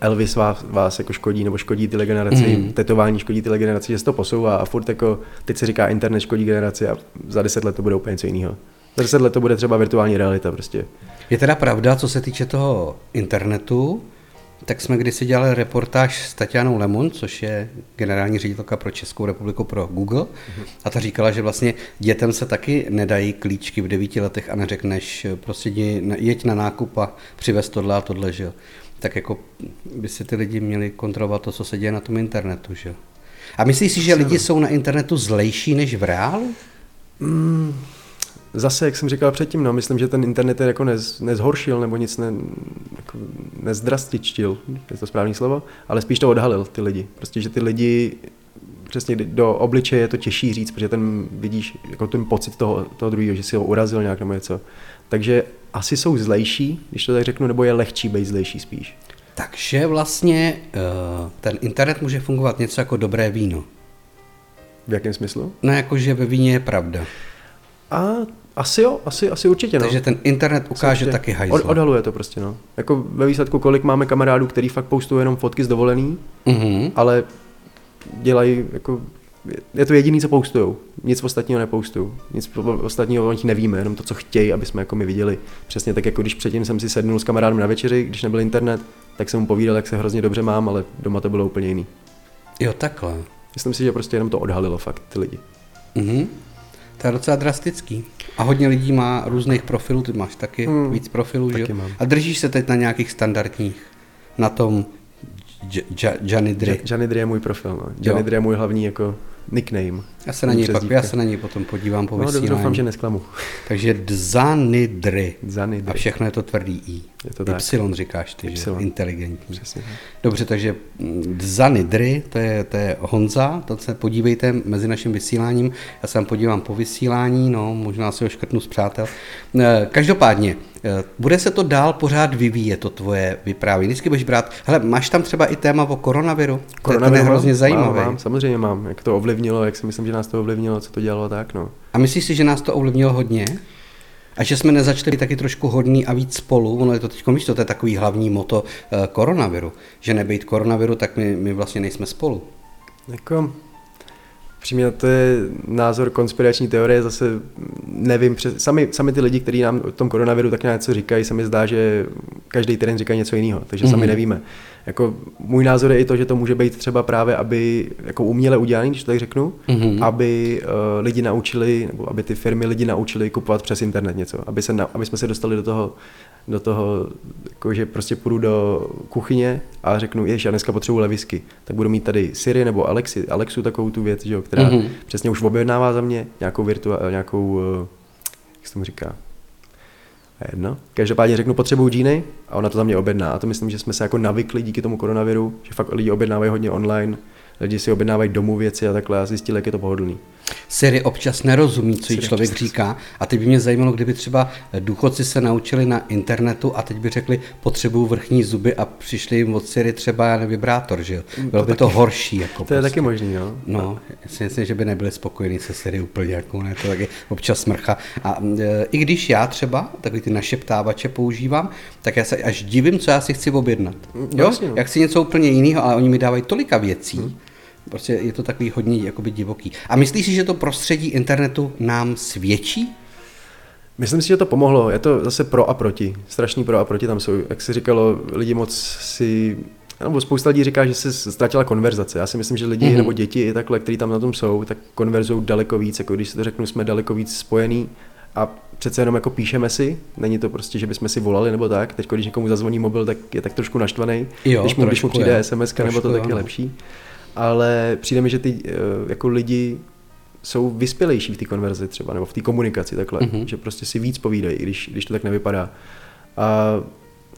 Elvis vás, vás jako škodí, nebo škodí ty generaci, mm. tetování škodí ty generaci, že se to posouvá a furt jako, teď se říká internet škodí generaci a za deset let to bude úplně něco jiného. Za deset let to bude třeba virtuální realita prostě. Je teda pravda, co se týče toho internetu, tak jsme kdysi dělali reportáž s Tatianou Lemon, což je generální ředitelka pro Českou republiku pro Google. A ta říkala, že vlastně dětem se taky nedají klíčky v devíti letech a neřekneš, prostě jeď na nákup a přivez tohle a tohle, že jo. Tak jako by si ty lidi měli kontrolovat to, co se děje na tom internetu, že jo. A myslíš si, že lidi jsou na internetu zlejší než v reálu? Mm, zase, jak jsem říkal předtím, no, myslím, že ten internet je jako nez, nezhoršil nebo nic ne, jako nezdrastičtil, je to správný slovo, ale spíš to odhalil ty lidi. Prostě, že ty lidi přesně do obličeje je to těžší říct, protože ten vidíš jako ten pocit toho, toho druhého, že si ho urazil nějak nebo něco. Takže asi jsou zlejší, když to tak řeknu, nebo je lehčí být zlejší spíš. Takže vlastně uh, ten internet může fungovat něco jako dobré víno. V jakém smyslu? No jako, že ve víně je pravda. A asi jo, asi, asi určitě. No. Takže ten internet ukáže určitě. taky hajzla. Od, odhaluje to prostě, no. Jako ve výsledku, kolik máme kamarádů, který fakt postují jenom fotky z dovolený, mm-hmm. ale dělají jako je to jediný, co poustujou. Nic ostatního nepoustují. Nic ostatního o nich nevíme, jenom to, co chtějí, aby jsme jako my viděli. Přesně tak, jako když předtím jsem si sednul s kamarádem na večeři, když nebyl internet, tak jsem mu povídal, jak se hrozně dobře mám, ale doma to bylo úplně jiný. Jo, takhle. Myslím si, že prostě jenom to odhalilo fakt ty lidi. Mhm. To je docela drastický. A hodně lidí má různých profilů, ty máš taky hmm, víc profilů, taky že? Mám. A držíš se teď na nějakých standardních, na tom. Johnny Dre je můj profil, no. Dre je můj hlavní jako nickname. Já se na něj pak, já se na něj potom podívám po no, vysílání. No, doufám, že nesklamu. Takže Dzanidry. Dzanidry. A všechno je to tvrdý I. Je to tak. Y říkáš ty, y. že? Inteligentní. Přesně. Dobře, takže Dzanidry, to je, to je Honza, to se podívejte mezi naším vysíláním. Já se tam podívám po vysílání, no, možná si ho škrtnu z přátel. Eh, každopádně, Eh, bude se to dál pořád vyvíjet, to tvoje vyprávění. Vždycky budeš brát, hele, máš tam třeba i téma o koronaviru? Koronaviru to je hrozně zajímavé. Mám, mám, samozřejmě mám. Jak to ovlivnilo, jak si myslím, že nás to ovlivnilo, co to dělalo, tak no. A myslíš si, že nás to ovlivnilo hodně? A že jsme nezačali být taky trošku hodný a víc spolu, ono je to teď, víš, to, je takový hlavní moto uh, koronaviru, že nebejt koronaviru, tak my, my vlastně nejsme spolu. Jako, Přímě to je názor konspirační teorie, zase nevím, přes, sami, sami ty lidi, kteří nám o tom koronaviru tak něco říkají, se mi zdá, že každý týden říká něco jiného, takže mm-hmm. sami mhm. nevíme. Jako, můj názor je i to, že to může být třeba právě, aby jako uměle udělaný, když to tak řeknu, mm-hmm. aby uh, lidi naučili, nebo aby ty firmy lidi naučili kupovat přes internet něco, aby, se, aby jsme se dostali do toho do toho, jako že prostě půjdu do kuchyně a řeknu, jež, já dneska potřebuji levisky, tak budu mít tady Siri nebo Alexi, Alexu takovou tu věc, že jo, která mm-hmm. přesně už objednává za mě nějakou virtuál, nějakou, eh, jak se tomu říká, jedno. Každopádně řeknu, potřebuju džíny a ona to za mě objedná. A to myslím, že jsme se jako navykli díky tomu koronaviru, že fakt lidi objednávají hodně online, lidi si objednávají domů věci a takhle a zjistili, jak je to pohodlný. Siri občas nerozumí, co jí člověk občas. říká. A teď by mě zajímalo, kdyby třeba důchodci se naučili na internetu a teď by řekli, potřebuju vrchní zuby a přišli jim od Siri třeba na vibrátor, že jo? Mm, Bylo to by taky, to horší. Jako to prostě. je taky možný, jo. No, já si myslím, že by nebyli spokojení se Siri úplně, jako ne, to taky občas smrcha. A e, i když já třeba takový ty našeptávače používám, tak já se až divím, co já si chci objednat. Mm, jo? Vlastně, no. Chci něco úplně jiného, ale oni mi dávají tolika věcí, hmm Prostě je to takový hodně jakoby divoký. A myslíš si, že to prostředí internetu nám svědčí? Myslím si, že to pomohlo. Je to zase pro a proti. Strašný pro a proti tam jsou. Jak se říkalo, lidi moc si nebo spousta lidí říká, že se ztratila konverzace. Já si myslím, že lidi mm-hmm. nebo děti i takhle, kteří tam na tom jsou, tak konverzují daleko víc, jako když si to řeknu, jsme daleko víc spojení a přece jenom jako píšeme si, není to prostě, že bychom si volali nebo tak, teď když někomu zazvoní mobil, tak je tak trošku naštvaný, jo, když, mu, když mu přijde SMS, nebo to tak je lepší ale přijde mi, že ty eh, jako lidi jsou vyspělejší v té konverzi třeba, nebo v té komunikaci takhle, mm-hmm. že prostě si víc povídají, když, když to tak nevypadá. A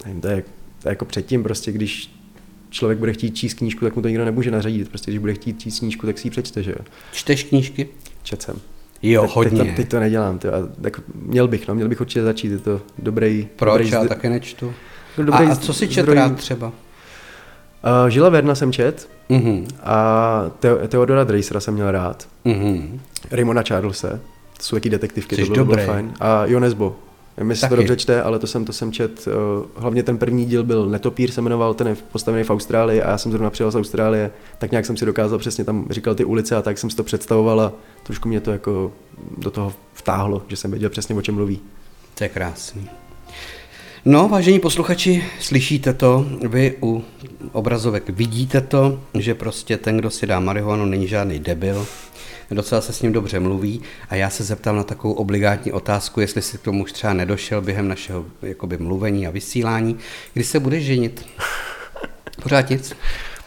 nevím, to, je, to je jako předtím prostě, když člověk bude chtít číst knížku, tak mu to nikdo nemůže nařídit. Prostě když bude chtít číst knížku, tak si ji přečte, že jo. Čteš knížky? Čet jsem. Jo, teď, hodně. Teď to, teď to nedělám, tyjo. tak měl bych, no, měl bych určitě začít, je to dobrý... Proč, dobrý já také nečtu. Dobrý a, a co si čet rád třeba? Uh, Žila Verna jsem čet mm-hmm. a Te- Theodora Dreisera jsem měl rád. Mm-hmm. Raymona Charlesa, to jsou jaký detektivky, Jsi to bylo, bylo fajn. A Jonesbo, Nevím, jestli to dobře čte, ale to jsem, to jsem čet. Uh, hlavně ten první díl byl Netopír, se jmenoval, ten je postavený v Austrálii a já jsem zrovna přijel z Austrálie, tak nějak jsem si dokázal přesně tam říkal ty ulice a tak jsem si to představoval a trošku mě to jako do toho vtáhlo, že jsem věděl přesně, o čem mluví. To je krásný. No, vážení posluchači, slyšíte to, vy u obrazovek vidíte to, že prostě ten, kdo si dá marihuanu, není žádný debil, docela se s ním dobře mluví a já se zeptám na takovou obligátní otázku, jestli si k tomu už třeba nedošel během našeho jakoby, mluvení a vysílání, kdy se budeš ženit? Pořád nic?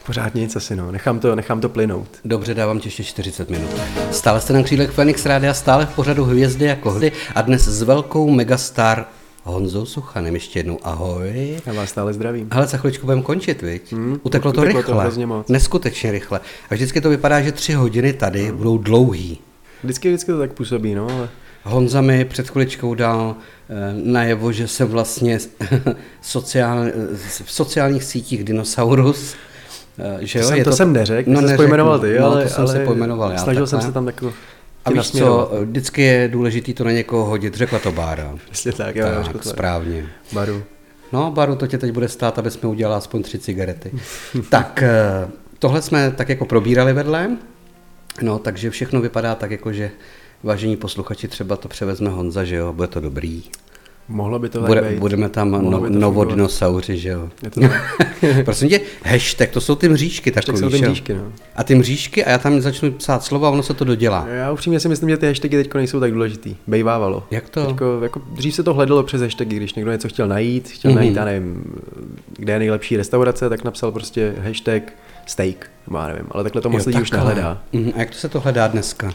Pořád nic asi, no. Nechám to, nechám to plynout. Dobře, dávám ti ještě 40 minut. Stále jste na křídlech Phoenix Rádia, stále v pořadu Hvězdy jako hdy a dnes s velkou megastar Honzou Suchanem. Ještě jednou ahoj. Já vás stále zdravím. Ale za chviličku budeme končit, viď? Hmm, Uteklo to uteklo rychle. To moc. Neskutečně rychle. A vždycky to vypadá, že tři hodiny tady hmm. budou dlouhý. Vždycky, vždycky to tak působí, no, ale... Honza mi před chviličkou dal eh, najevo, že jsem vlastně sociál, v sociálních sítích dinosaurus. Eh, že jo? To, jsem, to, to jsem neřekl, no, jsem pojmenoval ty, no, ale, to jsem ale si pojmenoval já. Snažil takhle. jsem se tam jako a víš co, vždycky je důležité to na někoho hodit, řekla to Bára. Přesně tak, jo, tak, správně. Baru. No, Baru, to tě teď bude stát, aby jsme udělali aspoň tři cigarety. tak, eh, tohle jsme tak jako probírali vedle, no, takže všechno vypadá tak jako, že vážení posluchači, třeba to převezme Honza, že jo, bude to dobrý. Mohlo by to Bude, být. Budeme tam no, novodinosauri, že jo? Je to Prosím tě, hashtag, to jsou ty mřížky takový, jsou ty mřížky, no. A ty mřížky, a já tam začnu psát slova a ono se to dodělá. Já upřímně si myslím, že ty hashtagy teď nejsou tak důležitý. Bejvávalo. Jak to? Teďko, jako, dřív se to hledalo přes hashtagy, když někdo něco chtěl najít, chtěl mm-hmm. najít, já nevím, kde je nejlepší restaurace, tak napsal prostě hashtag steak, já nevím, ale takhle to moc lidí už nehledá. Mm, a jak to se to hledá dneska?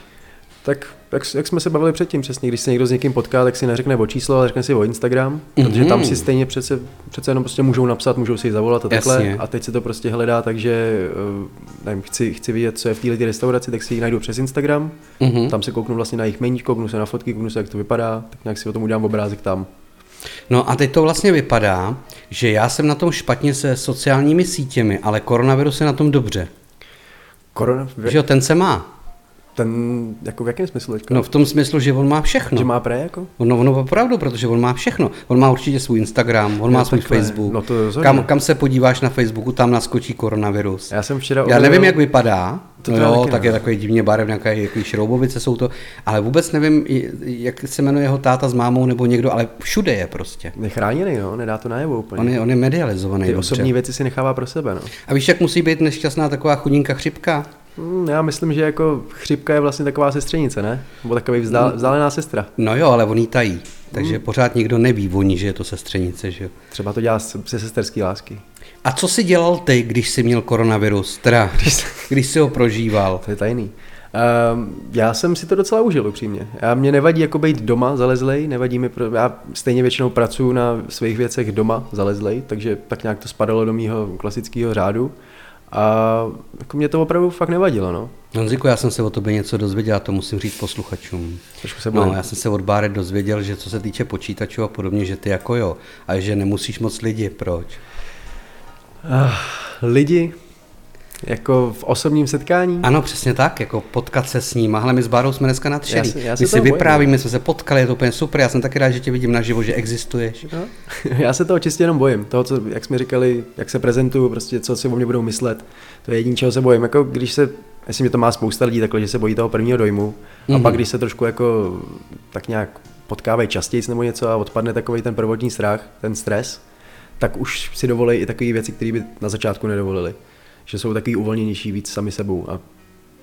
Tak jak, jak jsme se bavili předtím přesně, když se někdo s někým potká, tak si neřekne o číslo, ale řekne si o Instagram, mm-hmm. protože tam si stejně přece, přece jenom prostě můžou napsat, můžou si ji zavolat a takhle. Jasně. A teď se to prostě hledá, takže eh, nevím, chci, chci vidět, co je v této restauraci, tak si ji najdu přes Instagram, mm-hmm. tam se kouknu vlastně na jejich meníčko, kouknu se na fotky, kouknu se, jak to vypadá, tak nějak si o tom udělám obrázek tam. No a teď to vlastně vypadá, že já jsem na tom špatně se sociálními sítěmi, ale koronavirus je na tom dobře. Korona, Že jo, ten se má. Ten, jako v jakém smyslu teďka? No v tom smyslu, že on má všechno. Že má pre jako? No, ono opravdu, protože on má všechno. On má určitě svůj Instagram, on Jo, má svůj takhle. Facebook. No to rozhodně. kam, kam se podíváš na Facebooku, tam naskočí koronavirus. Já jsem včera Já nevím, jak vypadá. To no jo, tak je takový divně barev, nějaké jaký šroubovice jsou to, ale vůbec nevím, jak se jmenuje jeho táta s mámou nebo někdo, ale všude je prostě. Je chráněný, no, nedá to najevo úplně. On je, on je medializovaný. Ty dobře. osobní věci si nechává pro sebe, no. A víš, jak musí být nešťastná taková chudinka chřipka? Hmm, já myslím, že jako chřipka je vlastně taková sestřenice, ne? Nebo takový vzdál, vzdálená sestra. No jo, ale on jí tají. Takže pořád nikdo neví o ní, že je to sestřenice, že jo. Třeba to dělá ze sesterský lásky. A co jsi dělal ty, když jsi měl koronavirus? Teda, když jsi ho prožíval? To je tajný. Um, já jsem si to docela užil, upřímně. Já, mě nevadí jako být doma zalezlej, nevadí mi, pro, já stejně většinou pracuji na svých věcech doma zalezlej, takže tak nějak to spadalo do mýho klasického řádu. A jako mě to opravdu fakt nevadilo, no. Honziku, já jsem se o tobě něco dozvěděl, a to musím říct posluchačům. Trošku se No, já jsem se od Báret dozvěděl, že co se týče počítačů a podobně, že ty jako jo, a že nemusíš moc lidi, proč? Ah, lidi, jako v osobním setkání, Ano, přesně tak, jako potkat se s ním. Ale my s Bárou jsme dneska. Já já se my si bojím, no. vyprávíme, jsme se potkali, je to úplně super. Já jsem taky rád, že tě vidím naživo, že existuješ. No, já se toho čistě jenom bojím. Toho, co, jak jsme říkali, jak se prezentuju, prostě co si o mě budou myslet. To je jediné, čeho se bojím. Jako když se, myslím, že to má spousta lidí takhle, že se bojí toho prvního dojmu. A Mhm. pak, když se trošku jako tak nějak potkávají častěji nebo něco a odpadne takový ten prvotní strach, ten stres, tak už si dovolí i takové věci, které by na začátku nedovolili. Že jsou takový uvolněnější víc sami sebou. A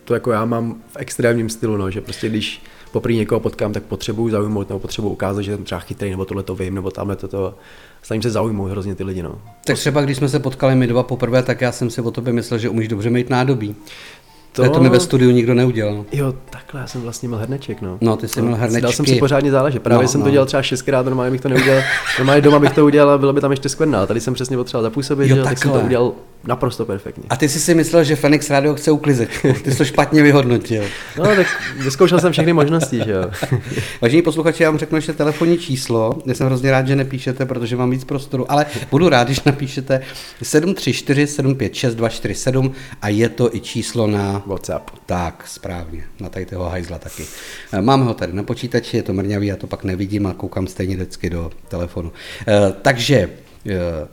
to jako já mám v extrémním stylu, no, že prostě když poprvé někoho potkám, tak potřebuju zaujmout nebo potřebuju ukázat, že jsem třeba chytrý, nebo tohle to vím, nebo tamhle toto. Snažím se zaujmout hrozně ty lidi, no. Tak třeba když jsme se potkali my dva poprvé, tak já jsem si o tobě myslel, že umíš dobře mít nádobí. To, to mi ve studiu nikdo neudělal. Jo, takhle, já jsem vlastně měl hrneček, no. No, ty jsi měl hrnečky. Dal jsem si pořádně záležet, právě No, jsem to no. dělal třeba šestkrát, normálně bych to neudělal, normálně doma bych to udělal a bylo by tam ještě skvrna, tady jsem přesně potřeboval zapůsobit, Jo, že, tak jsem to udělal naprosto perfektně. A ty jsi si myslel, že Fenix Radio chce uklizečku. Ty jsi to špatně vyhodnotil. No, tak vyzkoušel jsem všechny možnosti, že jo. Vážení posluchači, já vám řeknu ještě telefonní číslo. Já jsem hrozně rád, že nepíšete, protože mám víc prostoru, ale budu rád, když napíšete 734 756 247 a je to i číslo na WhatsApp. tak, správně, na tady toho hajzla taky. Eh, Máme ho tady na počítači, je to mrňavý, já to pak nevidím a koukám stejně vždycky do telefonu. Eh, Takže eh,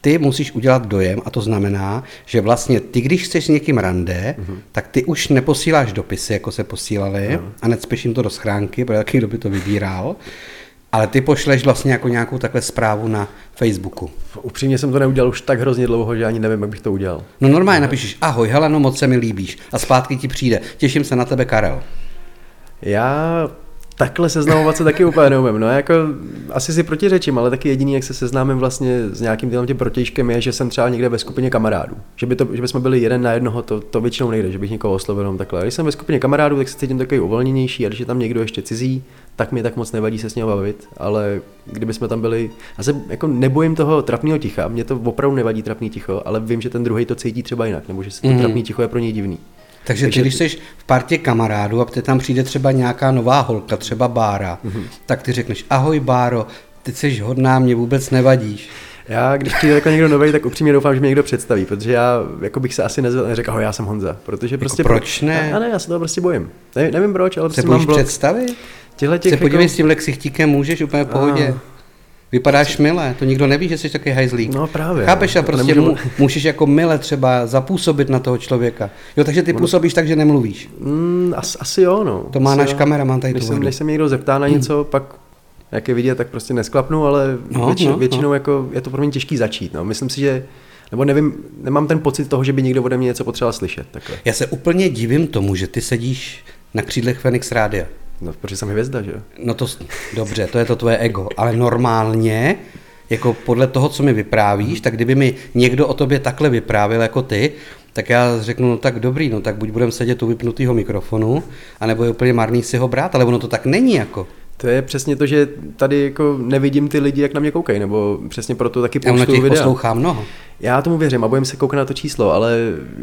ty musíš udělat dojem a to znamená, že vlastně ty, když chceš s někým rande, mm-hmm. tak ty už neposíláš dopisy, jako se posílali mm. a necpeš jim to do schránky, protože jaký kdo by to vybíral, ale ty pošleš vlastně jako nějakou takhle zprávu na Facebooku. Upřímně jsem to neudělal už tak hrozně dlouho, že ani nevím, jak bych to udělal. No normálně napíšeš, ahoj Heleno, moc se mi líbíš a zpátky ti přijde, těším se na tebe Karel. Já takhle seznamovat se taky úplně neumím. No jako asi si protiřečím, ale taky jediný, jak se seznámím vlastně s nějakým těm, tím protějškem, je, že jsem třeba někde ve skupině kamarádů. Že by, to, že by jsme byli jeden na jednoho, to, to většinou nejde, že bych někoho oslovil jenom takhle. Když jsem ve skupině kamarádů, tak se cítím takový uvolněnější a když je tam někdo ještě cizí, tak mi tak moc nevadí se s ním bavit, ale kdyby jsme tam byli, já se jako nebojím toho trapného ticha, mě to opravdu nevadí trapný ticho, ale vím, že ten druhý to cítí třeba jinak, nebo že se to mm. trapný ticho je pro něj divný. Takže ty, Takže když jsi v partě kamarádů a teď tam přijde třeba nějaká nová holka, třeba Bára, mm-hmm. tak ty řekneš, ahoj Báro, ty jsi hodná, mě vůbec nevadíš. Já, když přijde jako někdo nový, tak upřímně doufám, že mě někdo představí, protože já jako bych se asi nezvedl, neřekl, ahoj, já jsem Honza, protože prostě... proč ne? Já, ne, já se toho prostě bojím. Ne, nevím proč, ale Se prostě mám blok. představit? Těhle Se těch podívej jako... s tímhle ksichtíkem, můžeš úplně v pohodě. Ah. Vypadáš milé, to nikdo neví, že jsi takový hajzlík. No právě, Chápeš a no. prostě Nemůžu- můžeš jako mile třeba zapůsobit na toho člověka. Jo, takže ty působíš tak, že nemluvíš. Mm, as, asi jo, no. To má asi náš jo. kameraman tady Když vodu. než se mě někdo zeptá na něco, pak jak je vidět, tak prostě nesklapnu, ale No, větši, no, většinou jako je to pro mě těžký začít. No. Myslím si, že nebo nevím, nemám ten pocit toho, že by někdo ode mě něco potřeboval slyšet. Takhle. Já se úplně divím tomu, že ty sedíš na křídlech Phoenix Rádia. No, protože jsem hvězda, že jo? No to, dobře, to je to tvoje ego, ale normálně, jako podle toho, co mi vyprávíš, tak kdyby mi někdo o tobě takhle vyprávěl jako ty, tak já řeknu, no tak dobrý, no tak buď budeme sedět u vypnutého mikrofonu, anebo je úplně marný si ho brát, ale ono to tak není jako. To je přesně to, že tady jako nevidím ty lidi, jak na mě koukají, nebo přesně proto taky Já těch videa. poslouchá mnoho. Já tomu věřím a bojím se koukat na to číslo, ale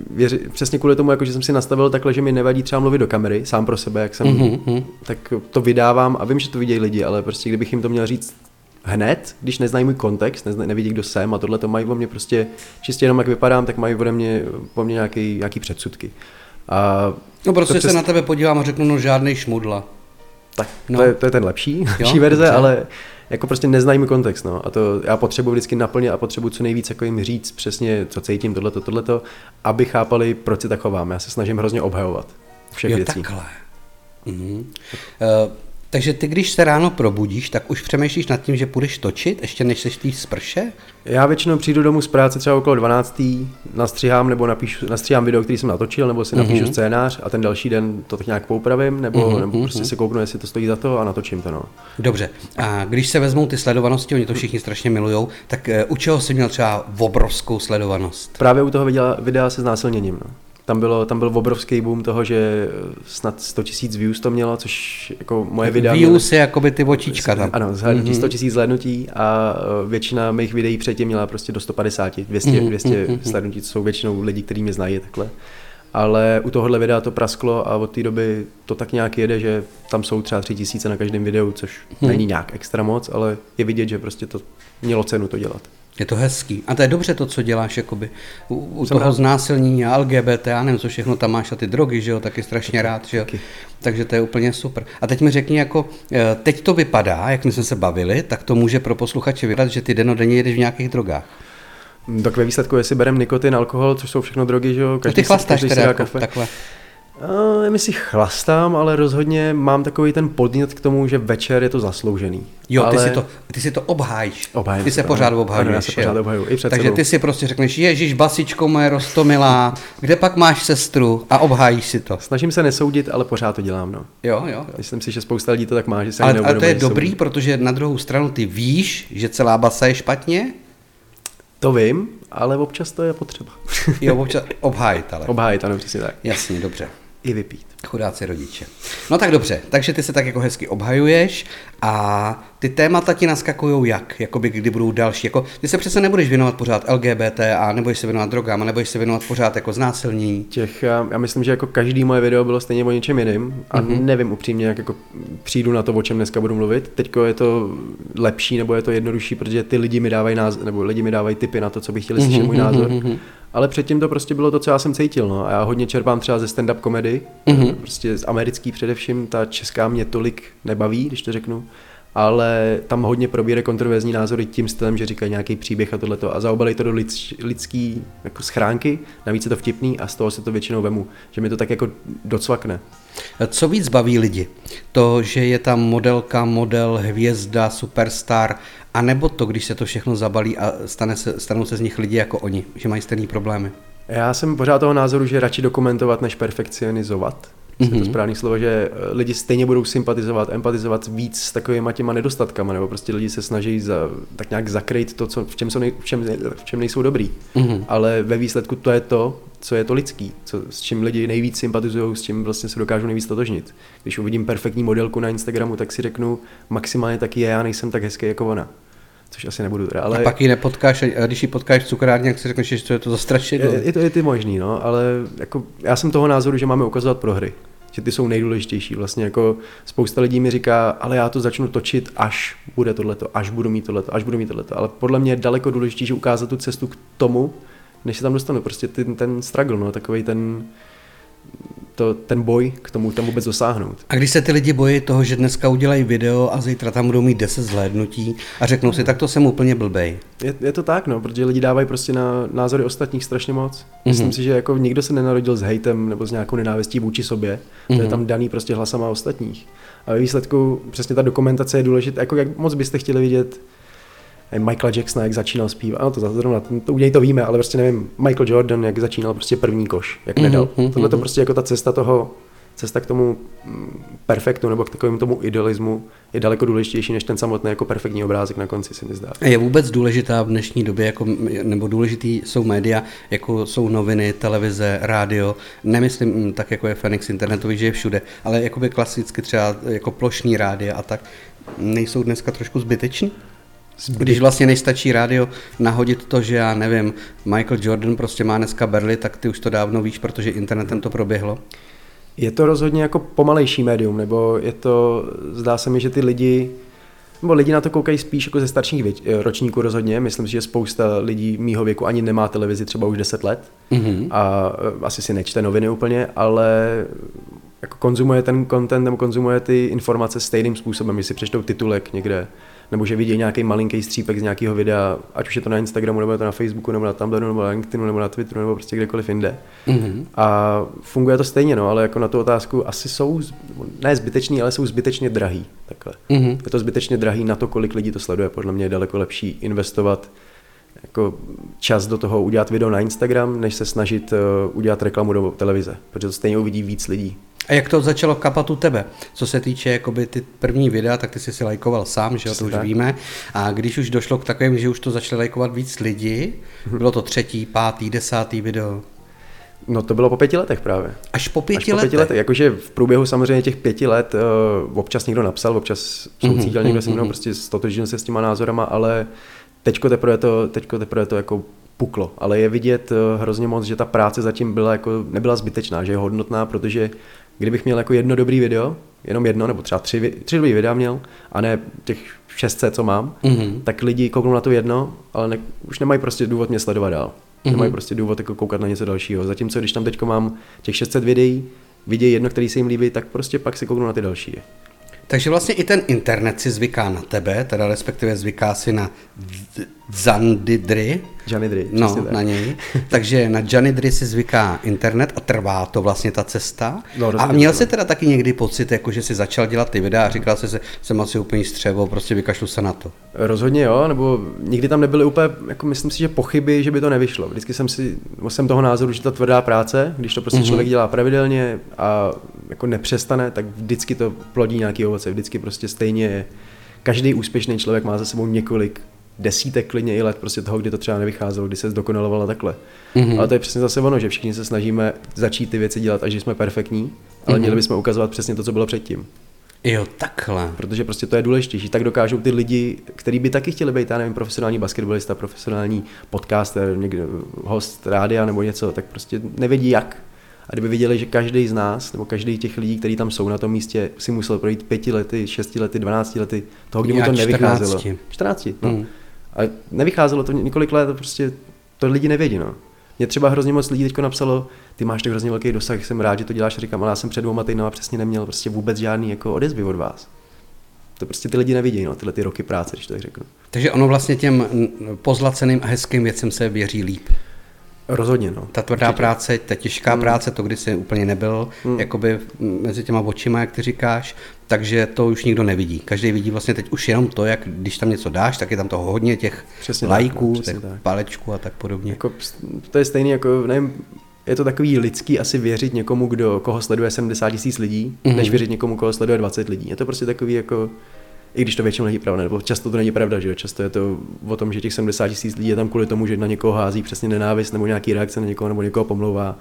věři, přesně kvůli tomu, jako že jsem si nastavil takhle, že mi nevadí třeba mluvit do kamery, sám pro sebe, jak jsem, Mhm, mm-hmm. tak to vydávám a vím, že to vidějí lidi, ale prostě kdybych jim to měl říct hned, když neznají můj kontext, nezna, nevidí, kdo jsem a tohle to mají o mě prostě, čistě jenom jak vypadám, tak mají ode mě, po mně nějaký, nějaký předsudky. A no prostě se přes... na tebe podívám a řeknu, no žádný šmudla. Tak no. to, je, to je ten lepší, jo, lepší verze, dobře. ale jako prostě neznají mi kontext, no. A to já potřebuji vždycky naplnit a potřebuji co nejvíc jako jim říct přesně, co cítím, tohleto, tohleto, aby chápali, proč si tak chovám. Já se snažím hrozně obhajovat všech jo, věcí. takhle. Mhm. Uh, takže ty, když se ráno probudíš, tak už přemýšlíš nad tím, že půjdeš točit, ještě než seš v sprše? Já většinou přijdu domů z práce třeba okolo 12. nastříhám nebo napíšu, nastříhám video, který jsem natočil, nebo si mm-hmm. napíšu scénář a ten další den to tak nějak poupravím, nebo, mm-hmm. nebo prostě si kouknu, jestli to stojí za to a natočím to. No. Dobře. A když se vezmou ty sledovanosti, oni to všichni strašně milujou, tak uh, u čeho jsi měl třeba obrovskou sledovanost? Právě u toho videa, videa se znásilněním. No. Tam, bylo, tam byl obrovský boom toho, že snad 100 tisíc views to mělo, což jako moje videa... Views je jako by ty očička tam. Ano, zhlédnutí, mm-hmm. 100 tisíc zhlédnutí a e, většina mých videí předtím měla prostě do 150, 200, mm-hmm. 200 mm-hmm. slednutí, co jsou většinou lidi, kteří mě znají takhle. Ale u tohohle videa to prasklo a od té doby to tak nějak jede, že tam jsou třeba 3 tisíce na každém videu, což hmm. není nějak extra moc, ale je vidět, že prostě to mělo cenu to dělat. Je to hezký. A to je dobře to, co děláš, jakoby. U, u toho rád. znásilnění a LGBT, já nevím, co všechno tam máš a ty drogy, že jo, taky strašně rád, že jo. Takže to je úplně super. A teď mi řekni, jako, eh, teď to vypadá, jak my jsme se bavili, tak to může pro posluchače vypadat, že ty denodenně jedeš v nějakých drogách. Tak ve výsledku, jestli berem nikotin, alkohol, což jsou všechno drogy, že jo, každý, no ty chlastáš teda jako kafe. takhle. Uh, já si chlastám, ale rozhodně mám takový ten podnět k tomu, že večer je to zasloužený. Jo, ale... ty, si to, ty si to obhájíš. Obhájím ty se to, pořád obhajuješ. já se pořád obhaju, i před Takže sebou. ty si prostě řekneš, Ježíš, basičko moje rostomilá, kde pak máš sestru a obhájíš si to. Snažím se nesoudit, ale pořád to dělám. No. Jo, jo, jo. Myslím si, že spousta lidí to tak má, že se ale, ale to je dobrý, soudit. protože na druhou stranu ty víš, že celá basa je špatně, to vím, ale občas to je potřeba. jo, občas obhájit, ale. Obhájit, ano, přesně tak. Jasně, dobře. I vypít. Chudáci rodiče. No tak dobře, takže ty se tak jako hezky obhajuješ a ty témata ti naskakují jak? Jakoby kdy budou další? Jako, ty se přece nebudeš věnovat pořád LGBT a nebudeš se věnovat drogám a nebudeš se věnovat pořád jako znásilnění. Těch, já, já myslím, že jako každý moje video bylo stejně o něčem jiným a mm-hmm. nevím upřímně, jak jako přijdu na to, o čem dneska budu mluvit. Teďko je to lepší nebo je to jednodušší, protože ty lidi mi dávají názor, nebo lidi mi dávají tipy na to, co by chtěli slyšet mm-hmm, můj názor. Mm-hmm. Ale předtím to prostě bylo to, co já jsem cítil. No. A já hodně čerpám třeba ze stand-up komedy, mm-hmm. Prostě z americký především, ta česká mě tolik nebaví, když to řeknu ale tam hodně probíre kontroverzní názory tím stylem, že říkají nějaký příběh a tohleto a zaobalej to do lidský, lidský jako schránky, navíc je to vtipný a z toho se to většinou vemu, že mi to tak jako docvakne. Co víc baví lidi? To, že je tam modelka, model, hvězda, superstar, a nebo to, když se to všechno zabalí a stane se, stanou se z nich lidi jako oni, že mají stejné problémy? Já jsem pořád toho názoru, že radši dokumentovat, než perfekcionizovat mm-hmm. to mhm. správný slovo, že eh, lidi stejně budou sympatizovat, empatizovat víc s takovými těma nedostatkama, nebo prostě lidi se snaží za, tak nějak zakrýt to, co, v, čem jsou nej, v, čem, v čem nejsou dobrý. Mm-hmm. Ale ve výsledku to je to, co je to lidský, co, s čím lidi nejvíc sympatizují, s čím vlastně se dokážou nejvíc totožnit. Když uvidím perfektní modelku na Instagramu, tak si řeknu, maximálně taky je, já nejsem tak hezký jako ona což asi nebudu. Ale... A pak ji nepotkáš, a když ji potkáš v cukrárně, jak si řekneš, že to je to za strašidlo. Je, je, to, je to možný, no, ale jako, já jsem toho názoru, že máme ukazovat prohry. Že ty jsou nejdůležitější. Vlastně jako spousta lidí mi říká, ale já to začnu točit, až bude tohleto, až budu mít tohleto, až budu mít tohleto. Ale podle mě je daleko důležitější ukázat tu cestu k tomu, než se tam dostanu. Prostě ten, ten struggle, no, takový ten, to, ten boj k tomu tam vůbec dosáhnout. A když se ty lidi bojí toho, že dneska udělají video a zítra tam budou mít 10 zhlédnutí a řeknou si, tak to jsem úplně blbej. Je, je to tak, no, protože lidi dávají prostě na názory ostatních strašně moc. Myslím mm-hmm. si, že jako nikdo se nenarodil s hejtem nebo s nějakou nenávistí vůči sobě. Mm-hmm. To je mhm. tam daný prostě hlasama ostatních. A ve výsledku přesně ta dokumentace je důležitá. Jako jak moc byste chtěli vidět Michael Jackson, jak začínal zpívat, ano, to zrovna, to u něj to víme, ale prostě nevím, Michael Jordan, jak začínal prostě první koš, jak nedal. Mm-hmm, Tohle to prostě jako ta cesta toho, cesta k tomu mm, perfektu nebo k takovému tomu idealismu je daleko důležitější než ten samotný jako perfektní obrázek na konci, si mi zdá. Je vůbec důležitá v dnešní době, jako, nebo důležitý jsou média, jako jsou noviny, televize, rádio, nemyslím mm, tak, jako je Fenix internetový, že je všude, ale jakoby klasicky třeba jako plošní rádia a tak, nejsou dneska trošku zbyteční? Když vlastně nejstačí rádio nahodit to, že já nevím, Michael Jordan prostě má dneska Berly, tak ty už to dávno víš, protože internetem to proběhlo. Je to rozhodně jako pomalejší médium, nebo je to, zdá se mi, že ty lidi Nebo lidi na to koukají spíš jako ze starších věč, eh, ročníků rozhodně. Myslím si, že spousta lidí mýho věku ani nemá televizi třeba už 10 let mm-hmm. a eh, asi si nečte noviny úplně, ale jako konzumuje ten content nebo konzumuje ty informace stejným způsobem, když si přečtou titulek někde, nebo že vidí nějaký malinký střípek z nějakého videa, ať už je to na Instagramu, nebo je to na Facebooku, nebo na Tumblru, nebo na LinkedInu, nebo na Twitteru, nebo prostě kdekoliv jinde. Mm-hmm. A funguje to stejně, no, ale jako na tu otázku asi jsou, ne zbytečný, ale jsou zbytečně drahý. Takhle. Mm-hmm. Je to zbytečně drahý na to, kolik lidí to sleduje. Podle mě je daleko lepší investovat jako čas do toho udělat video na Instagram, než se snažit uh, udělat reklamu do televize, protože to stejně uvidí víc lidí. A jak to začalo kapat u tebe? Co se týče jakoby ty první videa, tak ty jsi si lajkoval sám, že jo, to už tak. víme. A když už došlo k takovým, že už to začali lajkovat víc lidí, mhm. bylo to třetí, pátý, desátý video? No to bylo po pěti letech právě. Až po pěti Až po pěti letech. Jakože v průběhu samozřejmě těch pěti let uh, občas někdo napsal, občas soucítil mm-hmm, někdo mm-hmm. se mnou, mhm. prostě stotožnil se s těma názorama, ale teďko teprve to, teďko teprve to jako puklo. Ale je vidět uh, hrozně moc, že ta práce zatím byla jako, nebyla zbytečná, že je hodnotná, protože kdybych měl jako jedno dobrý video, jenom jedno, nebo třeba tři, tři dobrý videa měl, a ne těch 600, co mám, mm-hmm. tak lidi kouknou na to jedno, ale ne, už nemají prostě důvod mě sledovat dál. Mm-hmm. Nemají prostě důvod jako koukat na něco dalšího. Zatímco když tam teď mám těch 600 videí, vidějí jedno, který se jim líbí, tak prostě pak si kouknou na ty další. Takže vlastně i ten internet si zvyká na tebe, teda respektive zvyká si na Zandidry. Janidry, No, tak. na něj. Takže na Janidry si zvyká internet a trvá to vlastně ta cesta. No, a měl jsi teda taky někdy pocit, jako že jsi začal dělat ty videa a říkal jsi, že jsem asi úplně střevo, prostě vykašlu se na to. Rozhodně jo, nebo nikdy tam nebyly úplně, jako myslím si, že pochyby, že by to nevyšlo. Vždycky jsem si, jsem toho názoru, že ta tvrdá práce, když to prostě mm-hmm. člověk dělá pravidelně a jako nepřestane, tak vždycky to plodí nějaký ovoce, vždycky prostě stejně každý úspěšný člověk má za sebou několik desítek klidně i let prostě toho, kdy to třeba nevycházelo, kdy se zdokonalovalo takhle. Mm-hmm. Ale to je přesně zase ono, že všichni se snažíme začít ty věci dělat, až jsme perfektní, ale mm-hmm. měli bychom ukazovat přesně to, co bylo předtím. Jo, takhle. Protože prostě to je důležitější. Tak dokážou ty lidi, kteří by taky chtěli být, já nevím, profesionální basketbalista, profesionální podcaster, někdo, host rádia nebo něco, tak prostě nevědí jak. A kdyby viděli, že každý z nás, nebo každý těch lidí, kteří tam jsou na tom místě, si musel projít pěti lety, šesti lety, dvanácti lety, toho, kdy mu to nevycházelo. 14. 14 no. Hmm. A nevycházelo to několik let, prostě to lidi nevědí, no. Mě třeba hrozně moc lidí teď napsalo, ty máš tak hrozně velký dosah, jsem rád, že to děláš, říkám, ale já jsem před dvouma týdnama přesně neměl prostě vůbec žádný jako odezvy od vás. To prostě ty lidi nevidí, no, tyhle ty roky práce, když to tak řeknu. Takže ono vlastně těm pozlaceným a hezkým věcem se věří líp. Rozhodně, no. Ta tvrdá Určitě. práce, ta těžká hmm. práce, to, kdy jsi úplně nebyl hmm. jakoby mezi těma očima, jak ty říkáš, takže to už nikdo nevidí. Každý vidí vlastně teď už jenom to, jak když tam něco dáš, tak je tam toho hodně těch přesně lajků, tak, no, těch palečků a tak podobně. Jako, to je stejný, jako nevím, je to takový lidský asi věřit někomu, kdo, koho sleduje 70 tisíc lidí, mm-hmm. než věřit někomu, koho sleduje 20 lidí. Je to prostě takový jako i když to většinou není pravda, nebo často to není pravda, že jo? často je to o tom, že těch 70 tisíc lidí je tam kvůli tomu, že na někoho hází přesně nenávist nebo nějaký reakce na někoho nebo někoho pomlouvá.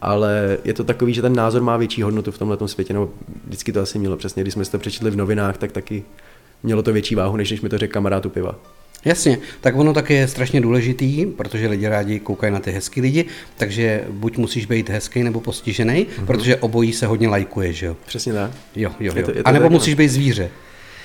Ale je to takový, že ten názor má větší hodnotu v tomhle světě, nebo vždycky to asi mělo přesně, když jsme si to přečetli v novinách, tak taky mělo to větší váhu, než když mi to řekl kamarád u piva. Jasně, tak ono taky je strašně důležitý, protože lidi rádi koukají na ty hezký lidi, takže buď musíš být hezký nebo postižený, mm-hmm. protože obojí se hodně lajkuje, že jo? Přesně tak. Jo, jo, jo. Je to, je to a nebo musíš být zvíře.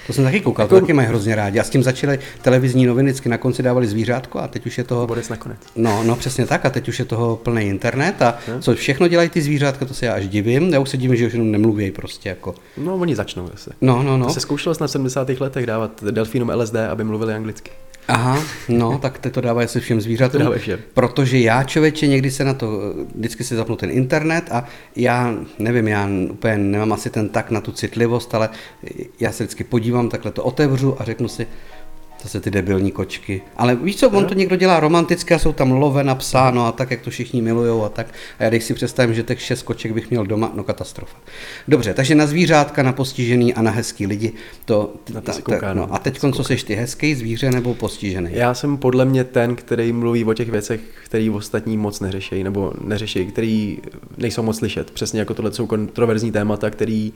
To jsem taky koukal, to jako- taky mají hrozně rádi. A s tím začaly televizní noviny, vždycky na konci dávali zvířátko a teď už je toho... Bodec nakonec. No, no přesně tak a teď už je toho plný internet a ne? co všechno dělají ty zvířátka, to se já až divím. Já už se divím, že už jenom nemluví prostě jako. No, oni začnou zase. No, no, no. To se zkoušelo snad v 70. letech dávat delfínům LSD, aby mluvili anglicky. Aha, no, tak ty to dávají se všem zvířatům. To všem. Protože já, člověče, někdy se na to, vždycky si zapnu ten internet a já nevím, já úplně nemám asi ten tak na tu citlivost, ale já se vždycky podívám, takhle to otevřu a řeknu si, Zase ty debilní kočky. Ale víš co, on to někdo dělá romanticky a jsou tam love napsáno a tak, jak to všichni milujou a tak. A já když si představím, že těch šest koček bych měl doma, no katastrofa. Dobře, takže na zvířátka, na postižený a na hezký lidi, to, na to ta, kouká, ta, no, a teď co jsi ty, hezký zvíře nebo postižený? Já jsem podle mě ten, který mluví o těch věcech, který ostatní moc neřeší, nebo neřeší, který nejsou moc slyšet. Přesně jako tohle jsou kontroverzní témata, který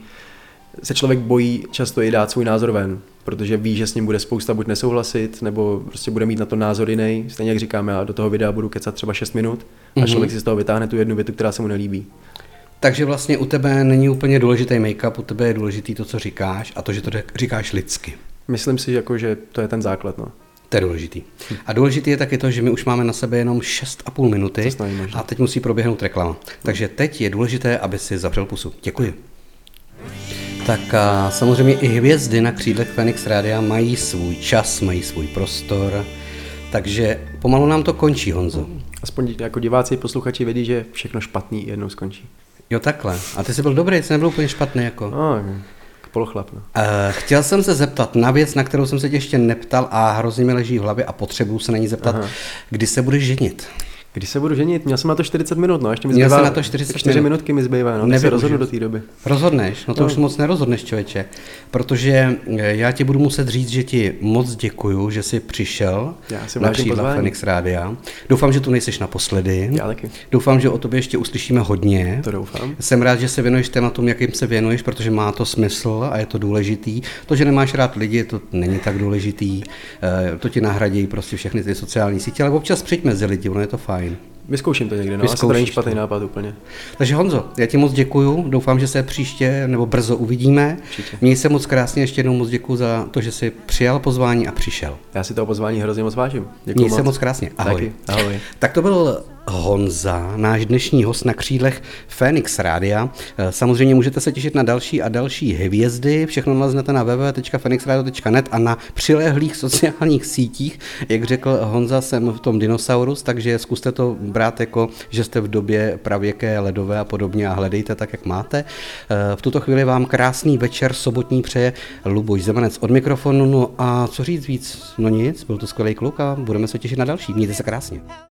se člověk bojí často i dát svůj názor ven, protože ví, že s ním bude spousta buď nesouhlasit, nebo prostě bude mít na to názor jiný. Stejně jak říkám, já do toho videa budu kecat třeba 6 minut a mm-hmm. člověk si z toho vytáhne tu jednu větu, která se mu nelíbí. Takže vlastně u tebe není úplně důležitý make-up, u tebe je důležitý to, co říkáš a to, že to říkáš lidsky. Myslím si, jako, že to je ten základ. No. To je důležitý. A důležitý je taky to, že my už máme na sebe jenom 6,5 minuty a teď musí proběhnout reklama. Takže teď je důležité, aby si zavřel pusu. Děkuji. Tak a samozřejmě i hvězdy na křídlech Phoenix Rádia mají svůj čas, mají svůj prostor, takže pomalu nám to končí, Honzo. Aspoň jako diváci, posluchači vědí, že všechno špatný jednou skončí. Jo, takhle. A ty jsi byl dobrý, jsi nebyl úplně špatný jako. No, polochlap. No. Uh, chtěl jsem se zeptat na věc, na kterou jsem se tě ještě neptal a hrozně mi leží v hlavě a potřebuju se na ní zeptat. Aha. Kdy se budeš ženit? Když se budu ženit, měl jsem na to 40 minut, no, ještě mi zbývá, na to 40 4 minut. minutky mi zbývá, no, se rozhodnu do té doby. Rozhodneš? No to no. už moc nerozhodneš, člověče, protože eh, já ti budu muset říct, že ti moc děkuju, že jsi přišel já si na křídla Phoenix Rádia. Doufám, že tu nejseš naposledy. Já taky. Doufám, že o tobě ještě uslyšíme hodně. To doufám. Jsem rád, že se věnuješ tématům, jakým se věnuješ, protože má to smysl a je to důležitý. To, že nemáš rád lidi, to není tak důležitý. Eh, to ti nahradí prostě všechny ty sociální sítě, ale občas přijď mezi lidi, ono je to fajn. Vyzkouším to někdy, no, asi to není špatný to. nápad úplně. Takže Honzo, já ti moc děkuju, doufám, že se příště nebo brzo uvidíme. Určitě. Měj se moc krásně, ještě jednou moc děkuju za to, že jsi přijal pozvání a přišel. Já si toho pozvání hrozně moc vážím. Děkuju Měj moc. se moc krásně, ahoj. Taky. ahoj. tak to byl Honza, náš dnešní host na křídlech Phoenix Rádia. Eh, samozřejmě můžete se těšit na další a další hvězdy. Všechno naleznete na www.phoenixradio.net a na přilehlých sociálních sítích. Jak řekl Honza, jsem v tom dinosaurus, takže zkuste to brát jako, že jste v době pravěké, ledové a podobně a hledejte tak, jak máte. Eh, v tuto chvíli vám krásný večer sobotní přeje Luboš Zemanec od mikrofonu. No a co říct víc? No nic, byl to skvělý kluk a budeme se těšit na další. Mějte se krásně.